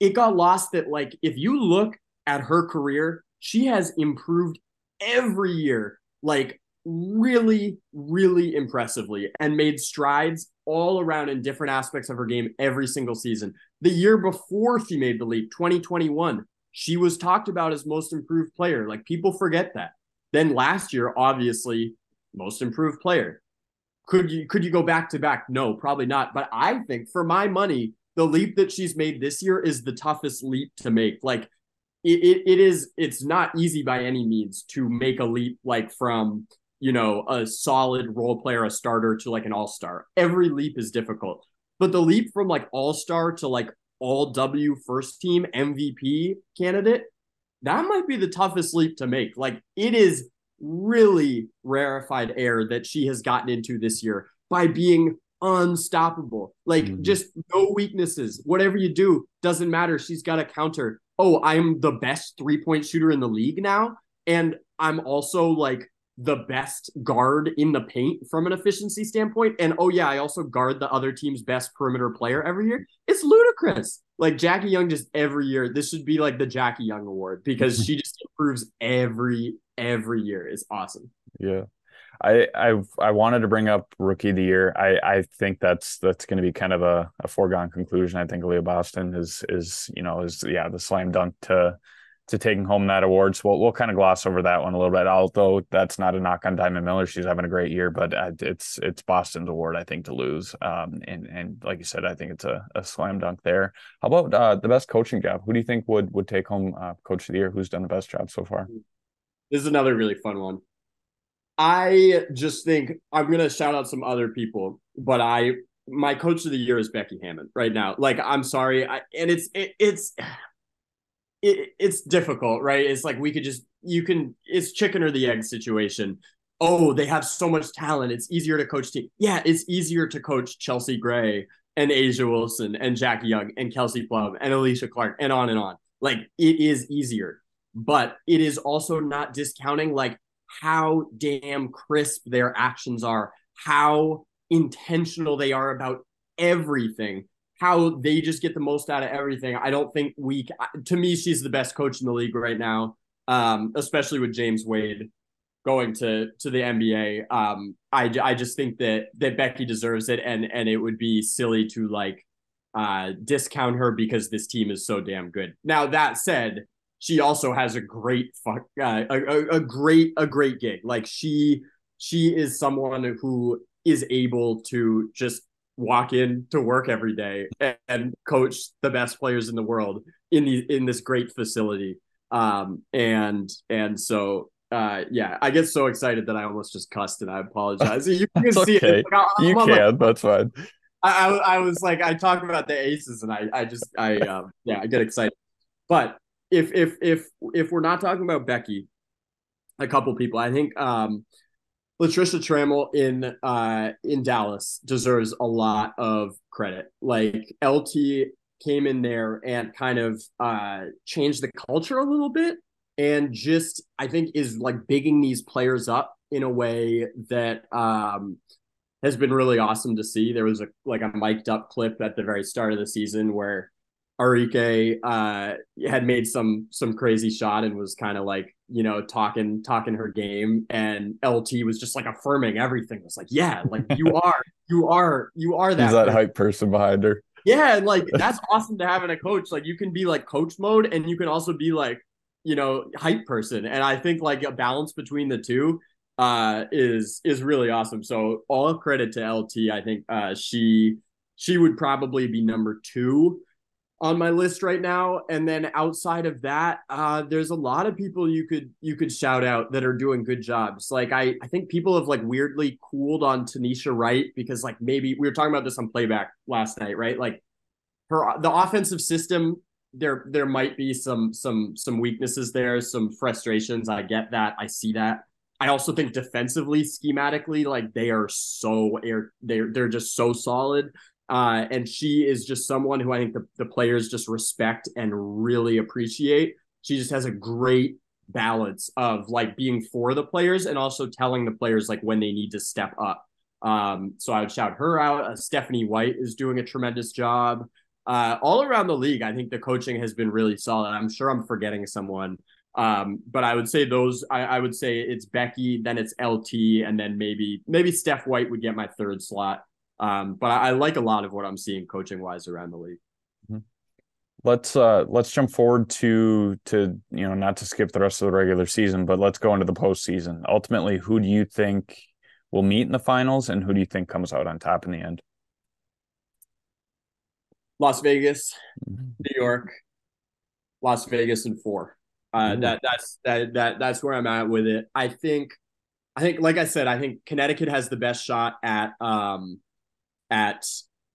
it got lost that like if you look at her career, she has improved every year, like really, really impressively, and made strides all around in different aspects of her game every single season. The year before she made the leap, 2021, she was talked about as most improved player. Like people forget that. Then last year, obviously, most improved player. Could you could you go back to back? No, probably not. But I think for my money, the leap that she's made this year is the toughest leap to make. Like it, it, it is it's not easy by any means to make a leap like from you know a solid role player a starter to like an all-star every leap is difficult but the leap from like all-star to like all w first team mvp candidate that might be the toughest leap to make like it is really rarefied air that she has gotten into this year by being unstoppable like mm-hmm. just no weaknesses whatever you do doesn't matter she's got a counter oh, I'm the best three point shooter in the league now. And I'm also like the best guard in the paint from an efficiency standpoint. And oh, yeah, I also guard the other team's best perimeter player every year. It's ludicrous. Like Jackie Young just every year. This should be like the Jackie Young Award because she just improves every every year. It's awesome. Yeah. I I I wanted to bring up rookie of the year. I I think that's that's going to be kind of a, a foregone conclusion. I think Aliyah Boston is is you know is yeah the slam dunk to to taking home that award. So we'll we'll kind of gloss over that one a little bit. Although that's not a knock on Diamond Miller, she's having a great year, but uh, it's it's Boston's award I think to lose. Um and and like you said, I think it's a, a slam dunk there. How about uh, the best coaching job? Who do you think would would take home uh, coach of the year? Who's done the best job so far? This is another really fun one. I just think I'm gonna shout out some other people, but I my coach of the year is Becky Hammon right now. Like I'm sorry, I, and it's it, it's it, it's difficult, right? It's like we could just you can it's chicken or the egg situation. Oh, they have so much talent. It's easier to coach team. Yeah, it's easier to coach Chelsea Gray and A'ja Wilson and Jackie Young and Kelsey Plum and Alysha Clark and on and on. Like it is easier, but it is also not discounting like how damn crisp their actions are, how intentional they are about everything, how they just get the most out of everything. I don't think we, to me, she's the best coach in the league right now, um, especially with James Wade going to to the NBA. Um, I I just think that that Becky deserves it, and and it would be silly to like uh discount her because this team is so damn good. Now that said, she also has a great fuck uh, a, a great a great gig like she she is someone who is able to just walk in to work every day and, and coach the best players in the world in the in this great facility. Um and and so uh yeah i get so excited that i almost just cussed and i apologize. You can see okay. it like, you can like, that's fine. I, I was like i talk about the aces and i i just i um yeah i get excited. But if if if if we're not talking about Becky, a couple people, I think um Latricia Trammell in uh in Dallas deserves a lot of credit. Like LT came in there and kind of uh changed the culture a little bit and just I think is like bigging these players up in a way that um has been really awesome to see. There was a like a mic'd up clip at the very start of the season where Arike uh, had made some some crazy shot and was kind of like you know talking talking her game, and LT was just like affirming everything. It was like, yeah, like you are, you are, you are that. He's that hype person behind her. Yeah, and like that's awesome to have in a coach. Like you can be like coach mode, and you can also be like you know hype person. And I think like a balance between the two uh, is is really awesome. So all credit to LT. I think uh, she she would probably be number two on my list right now and then outside of that uh there's a lot of people you could you could shout out that are doing good jobs like i i think people have like weirdly cooled on tanisha wright because like maybe we were talking about this on playback last night right like her the offensive system there there might be some some some weaknesses there, some frustrations. I get that. I see that. I also think defensively, schematically, like they are so air they're they're just so solid. Uh, and she is just someone who I think the, the players just respect and really appreciate. She just has a great balance of like being for the players and also telling the players like when they need to step up. Um, so I would shout her out. Uh, Stephanie White is doing a tremendous job. Uh, all around the league, I think the coaching has been really solid. I'm sure I'm forgetting someone. Um, but I would say those. I, I, would say it's Becky, then it's LT, and then maybe maybe Steph White would get my third slot. Um, but I, I, like a lot of what I'm seeing coaching wise around the league. Mm-hmm. Let's uh let's jump forward to to you know not to skip the rest of the regular season, but let's go into the postseason. Ultimately, who do you think will meet in the finals, and who do you think comes out on top in the end? Las Vegas, mm-hmm. New York, Las Vegas, and four. Uh, that that's that that that's where I'm at with it. I think, I think, like I said, I think Connecticut has the best shot at um at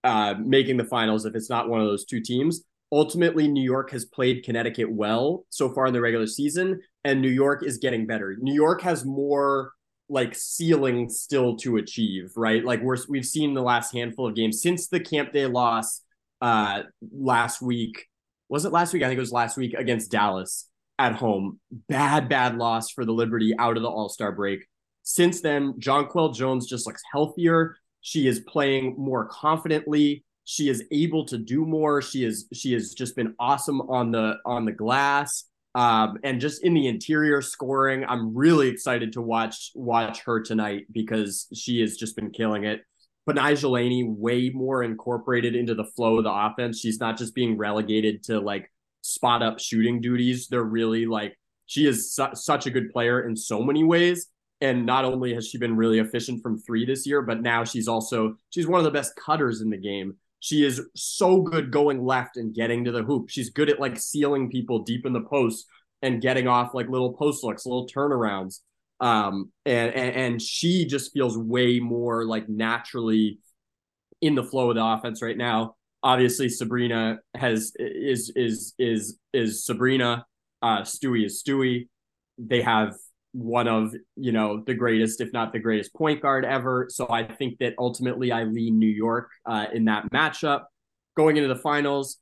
uh making the finals if it's not one of those two teams. Ultimately, New York has played Connecticut well so far in the regular season, and New York is getting better. New York has more like ceiling still to achieve, right? Like we're we've seen the last handful of games since the Camp Day loss uh last week. Was it last week? I think it was last week against Dallas at home. Bad, bad loss for the Liberty out of the All Star break. Since then, Jonquel Jones just looks healthier. She is playing more confidently. She is able to do more. She is she has just been awesome on the on the glass. Um, and just in the interior scoring, I'm really excited to watch watch her tonight because she has just been killing it. But Betnijah Laney way more incorporated into the flow of the offense. She's not just being relegated to like spot up shooting duties. They're really like she is su- such a good player in so many ways. And not only has she been really efficient from three this year, but now she's also she's one of the best cutters in the game. She is so good going left and getting to the hoop. She's good at like sealing people deep in the post and getting off like little post looks, little turnarounds. Um, and, and and she just feels way more like naturally in the flow of the offense right now obviously Sabrina has is is is is Sabrina. Uh, Stewie is Stewie. They have one of you know the greatest, if not the greatest, point guard ever. So I think that ultimately I lean New York uh, in that matchup. Going into the finals,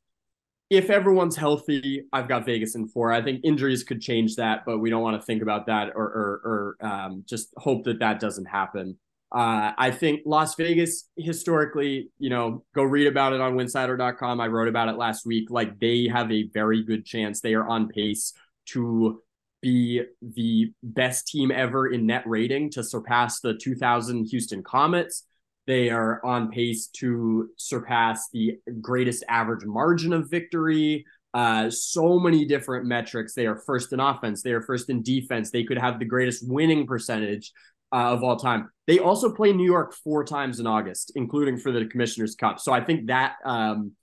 if everyone's healthy, I've got Vegas in four. I think injuries could change that, but we don't want to think about that or or, or um, just hope that that doesn't happen. Uh, I think Las Vegas historically, you know, go read about it on winsidr.com. I wrote about it last week. Like they have a very good chance. They are on pace to be the best team ever in net rating to surpass the 2000 Houston Comets. They are on pace to surpass the greatest average margin of victory. Uh, so many different metrics. They are first in offense. They are first in defense. They could have the greatest winning percentage uh, of all time. They also play New York four times in August, including for the Commissioner's Cup. So I think that um,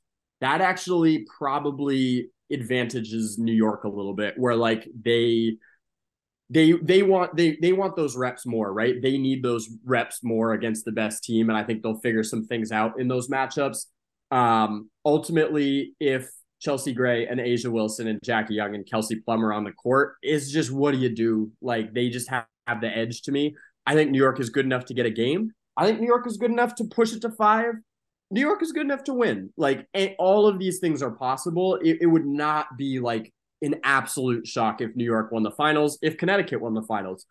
that actually probably advantages New York a little bit, where like they they they want they they want those reps more, right? They need those reps more against the best team, and I think they'll figure some things out in those matchups. Um, ultimately, if Chelsea Gray and A'ja Wilson and Jackie Young and Kelsey Plummer on the court is just what do you do? Like they just have, have the edge to me. I think New York is good enough to get a game. I think New York is good enough to push it to five. New York is good enough to win. Like all of these things are possible. It, it would not be like an absolute shock if New York won the finals, if Connecticut won the finals.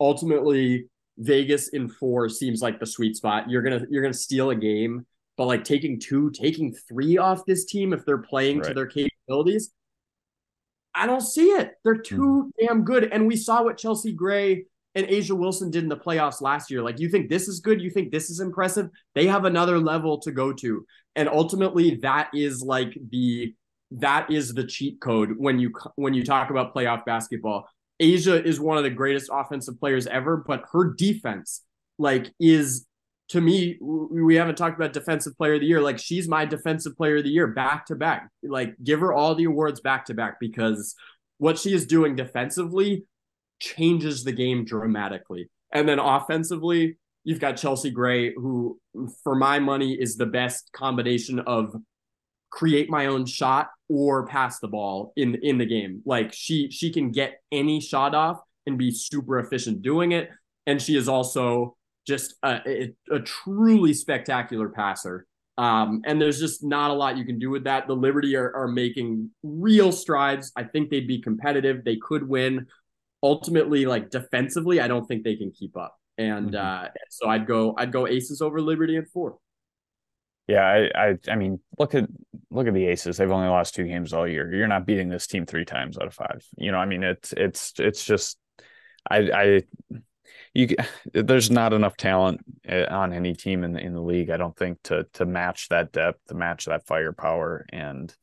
Ultimately, Vegas in four seems like the sweet spot. You're gonna you're gonna steal a game, but like taking two, taking three off this team if they're playing right. to their capabilities, I don't see it. They're too mm. damn good. And we saw what Chelsea Gray and A'ja Wilson did in the playoffs last year. Like, you think this is good? You think this is impressive? They have another level to go to. And ultimately, that is like the that is the cheat code when you when you talk about playoff basketball. A'ja is one of the greatest offensive players ever, but her defense, like, is to me, we haven't talked about defensive player of the year. Like, she's my defensive player of the year back to back. Like, give her all the awards back to back because what she is doing defensively changes the game dramatically. And then offensively, you've got Chelsea Gray, who, for my money, is the best combination of create my own shot or pass the ball in in the game. Like she she can get any shot off and be super efficient doing it. And she is also just a, a, a truly spectacular passer. Um, and there's just not a lot you can do with that. The Liberty are, are making real strides. I think they'd be competitive. They could win. Ultimately, like defensively, I don't think they can keep up. And mm-hmm. uh, so I'd go I'd go Aces over Liberty in four. Yeah, I, I I mean look at look at the Aces. They've only lost two games all year. You're not beating this team three times out of five. You know, I mean it's it's it's just I I you there's not enough talent eh, on any team in the in the league. I don't think to to match that depth, to match that firepower, and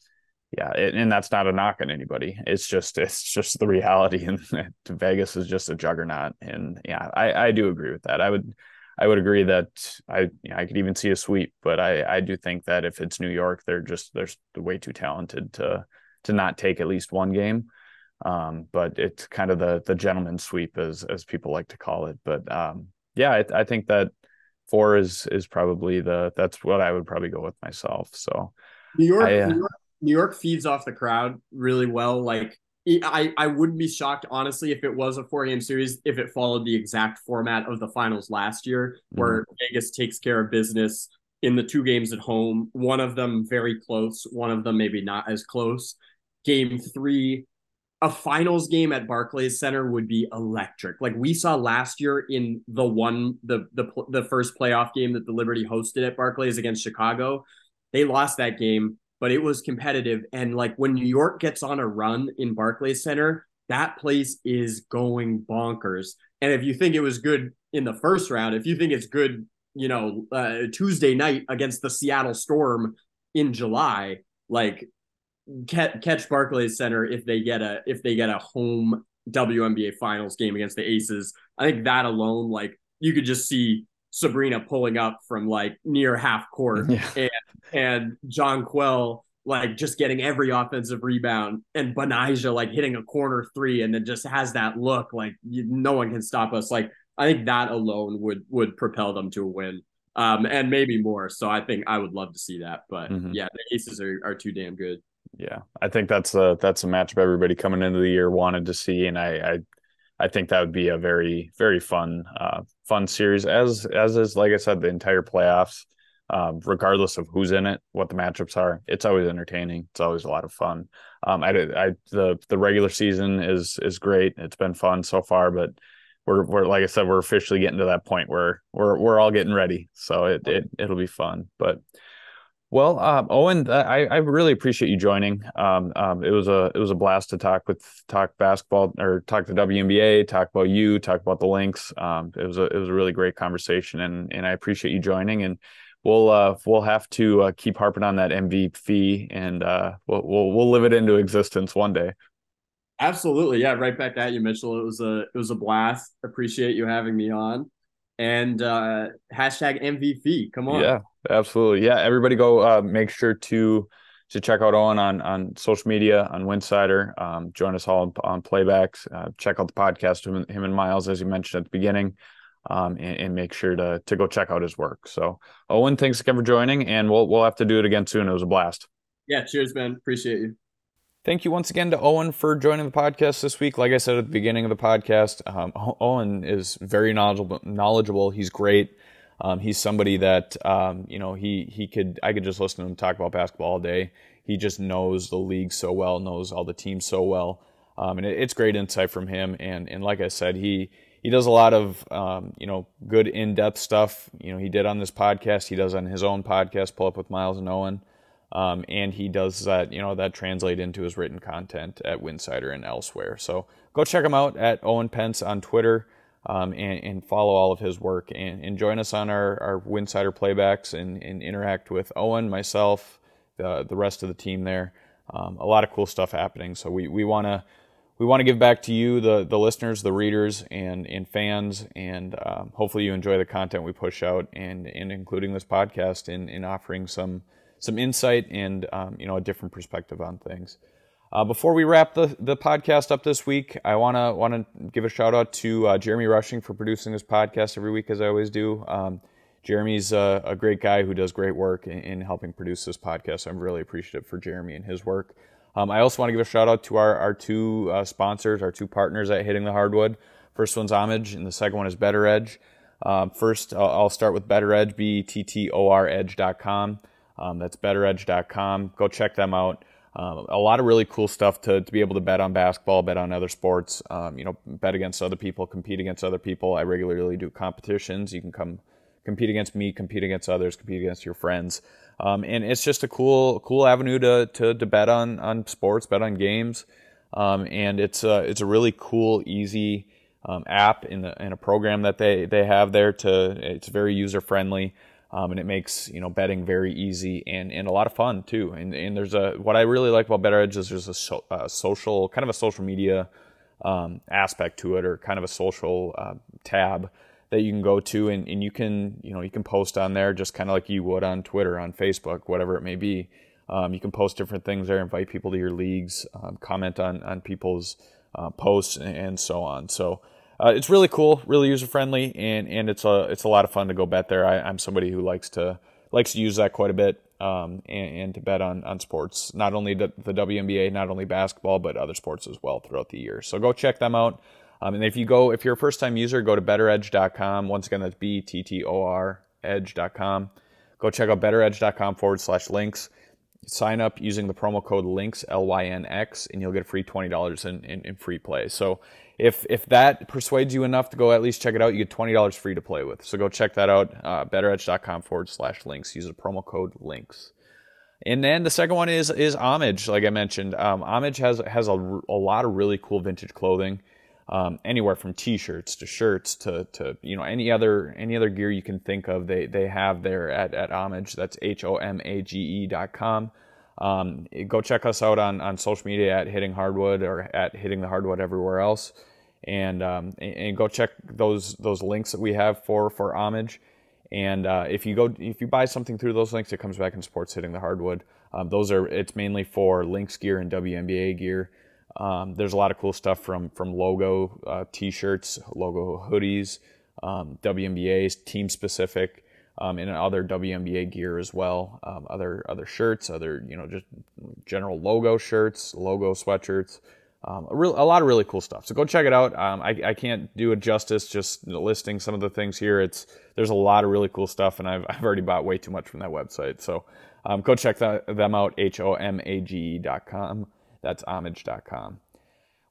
yeah, it, and that's not a knock on anybody. It's just it's just the reality, and Vegas is just a juggernaut. And yeah, I I do agree with that. I would I would agree that I you know, I could even see a sweep, but I I do think that if it's New York, they're just they're way too talented to to not take at least one game. Um, but it's kind of the the gentleman sweep as as people like to call it. But um, yeah, I, I think that four is is probably the that's what I would probably go with myself. So New York, I, uh, New York, New York feeds off the crowd really well. Like I, I wouldn't be shocked, honestly, if it was a four game series, if it followed the exact format of the finals last year, where mm-hmm. Vegas takes care of business in the two games at home, one of them very close, one of them maybe not as close. Game three, a finals game at Barclays Center would be electric. Like we saw last year in the one the the the first playoff game that the Liberty hosted at Barclays against Chicago. They lost that game, but it was competitive and like when New York gets on a run in Barclays Center, that place is going bonkers. And if you think it was good in the first round, if you think it's good, you know, uh, Tuesday night against the Seattle Storm in July, like catch Barclays Center if they get a if they get a home WNBA Finals game against the Aces. I think that alone, like you could just see Sabrina pulling up from like near half court yeah. and and John Jonquel like just getting every offensive rebound and Betnijah like hitting a corner three and then just has that look like you, no one can stop us. Like I think that alone would would propel them to a win. Um, and maybe more. So I think I would love to see that. But mm-hmm. yeah, the Aces are, are too damn good. Yeah, I think that's a that's a matchup everybody coming into the year wanted to see, and I I, I think that would be a very very fun uh, fun series as as is like I said the entire playoffs. Um, regardless of who's in it, what the matchups are, it's always entertaining. It's always a lot of fun. Um, I, I the the regular season is is great. It's been fun so far, but we're we're like I said, we're officially getting to that point where we're we're all getting ready. So it it it'll be fun. But well, um, Owen, I, I really appreciate you joining. Um, um, it was a it was a blast to talk with talk basketball or talk the WNBA, talk about you, talk about the Lynx. Um, it was a it was a really great conversation, and and I appreciate you joining. And we'll uh, we'll have to uh, keep harping on that MVP, and uh, we'll, we'll we'll live it into existence one day. Absolutely, yeah. Right back at you, Mitchell. It was a it was a blast. Appreciate you having me on, and uh, hashtag MVP. Come on, yeah absolutely. Yeah, everybody go uh, make sure to to check out Owen on on social media on Winsidr. Um, join us all on playbacks. Uh, check out the podcast him, him and Myles as you mentioned at the beginning, um, and, and, make sure to to go check out his work. So Owen, thanks again for joining, and we'll we'll have to do it again soon. It was a blast. Yeah, cheers, man. Appreciate you. Thank you once again to Owen for joining the podcast this week. Like I said at the beginning of the podcast, um, Owen is very knowledgeable. Knowledgeable. He's great. Um, he's somebody that um, you know he he could I could just listen to him talk about basketball all day. He just knows the league so well, knows all the teams so well, um, and it, it's great insight from him. And and like I said, he he does a lot of um, you know good in depth stuff. You know he did on this podcast. He does on his own podcast, Pull Up with Myles and Owen. Um, and he does that, you know, that translate into his written content at Winsidr and elsewhere. So go check him out at Owen Pence on Twitter um, and, and, follow all of his work and, and join us on our, our Winsidr playbacks and, and, interact with Owen, myself, the, the rest of the team there. Um, a lot of cool stuff happening. So we, we want to we want to give back to you, the the listeners, the readers, and and fans, and um, hopefully you enjoy the content we push out, and and including this podcast in in offering some some insight and um, you know a different perspective on things. Uh, before we wrap the, the podcast up this week, I want to want to give a shout out to uh, Jeremy Rushing for producing this podcast every week, as I always do. Um, Jeremy's a, a, great guy who does great work in, in, helping produce this podcast. I'm really appreciative for Jeremy and his work. Um, I also want to give a shout out to our, our two uh, sponsors, our two partners at Hitting the Hardwood. First one's Homage, and the second one is BettorEdge. Um, first, I'll, I'll, start with BettorEdge, B E T T O R Edge.com. Um, that's bettoredge.com. Go check them out. Um, a lot of really cool stuff to, to be able to bet on basketball, bet on other sports, um, you know, bet against other people, compete against other people. I regularly do competitions. You can come compete against me, compete against others, compete against your friends. Um, and it's just a cool, cool avenue to, to, to bet on, on sports, bet on games. Um, and it's a, it's a really cool, easy um, app in, the, in a program that they, they have there to, it's very user friendly. Um, and it makes you know betting very easy and, and a lot of fun too. And, and there's a what I really like about BettorEdge is there's a, so, a social kind of a social media um, aspect to it, or kind of a social uh, tab that you can go to, and, and you can you know you can post on there just kind of like you would on Twitter, on Facebook, whatever it may be. Um, you can post different things there, invite people to your leagues, um, comment on on people's uh, posts, and so on. So uh, it's really cool, really user friendly, and and it's a it's a lot of fun to go bet there. I, am somebody who likes to likes to use that quite a bit, um, and, and, to bet on on sports, not only the, the, WNBA, not only basketball, but other sports as well throughout the year. So go check them out. Um, and if you go, if you're a first time user, go to bettoredge.com. Once again, that's b t t o r edge.com. Go check out bettoredge.com forward slash lynx. Sign up using the promo code LYNX l-y-n-x and you'll get a free $20 in, in, in, free play. So if if that persuades you enough to go at least check it out you get $20 free to play with. So go check that out uh, bettoredge.com forward slash lynx. Use the promo code LYNX. And then the second one is is homage like i mentioned. Um, homage has has a, a lot of really cool vintage clothing um, anywhere from t-shirts to shirts to, to you know any other any other gear you can think of they they have there at, at homage. That's h-o-m-a-g-e dot com. Um, go check us out on, on social media at hitting hardwood or at hitting the hardwood everywhere else. And um, and go check those those links that we have for for homage. And uh, if you go if you buy something through those links it comes back and supports hitting the hardwood. Um, those are it's mainly for Lynx gear and WNBA gear um, there's a lot of cool stuff from from logo uh, t-shirts, logo hoodies, um, WNBA's team specific, um, and other WNBA gear as well. Um, other other shirts, other you know just general logo shirts, logo sweatshirts. Um, a, real, a lot of really cool stuff. So go check it out. Um, I, I can't do it justice just listing some of the things here. It's there's a lot of really cool stuff, and I've I've already bought way too much from that website. So go check that, them out. H O M A G E dot com. That's homage.com.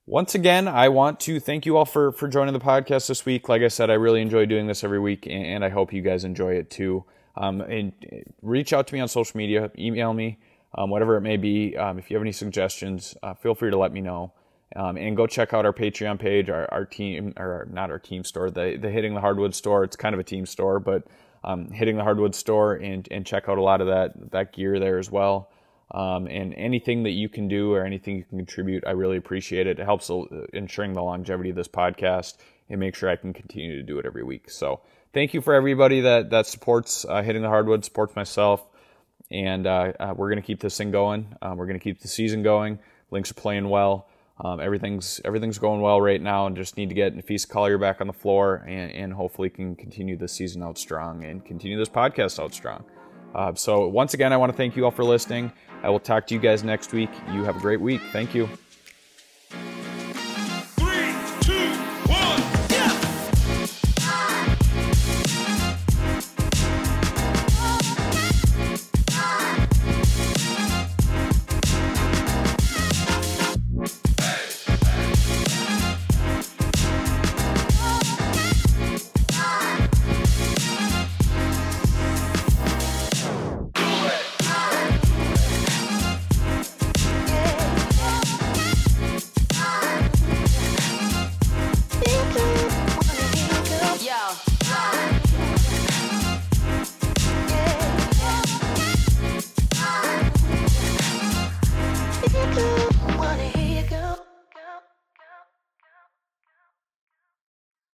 Once again, I want to thank you all for, for joining the podcast this week. Like I said, I really enjoy doing this every week, and I hope you guys enjoy it too. Um, and reach out to me on social media, email me, um, whatever it may be. Um, if you have any suggestions, uh, feel free to let me know. Um, and go check out our Patreon page, our, our team, or not our team store, the, the Hitting the Hardwood store. It's kind of a team store, but um, Hitting the Hardwood store, and, and check out a lot of that, that gear there as well. Um, and anything that you can do or anything you can contribute, I really appreciate it. It helps ensuring the longevity of this podcast and make sure I can continue to do it every week. So thank you for everybody that that supports uh, hitting the hardwood, supports myself, and uh, uh, we're gonna keep this thing going. Uh, we're gonna keep the season going. Lynx are playing well. Um, everything's everything's going well right now, and just need to get Feast Collier back on the floor, and, and hopefully can continue the season out strong and continue this podcast out strong. Uh, so once again, I want to thank you all for listening. I will talk to you guys next week. You have a great week. Thank you.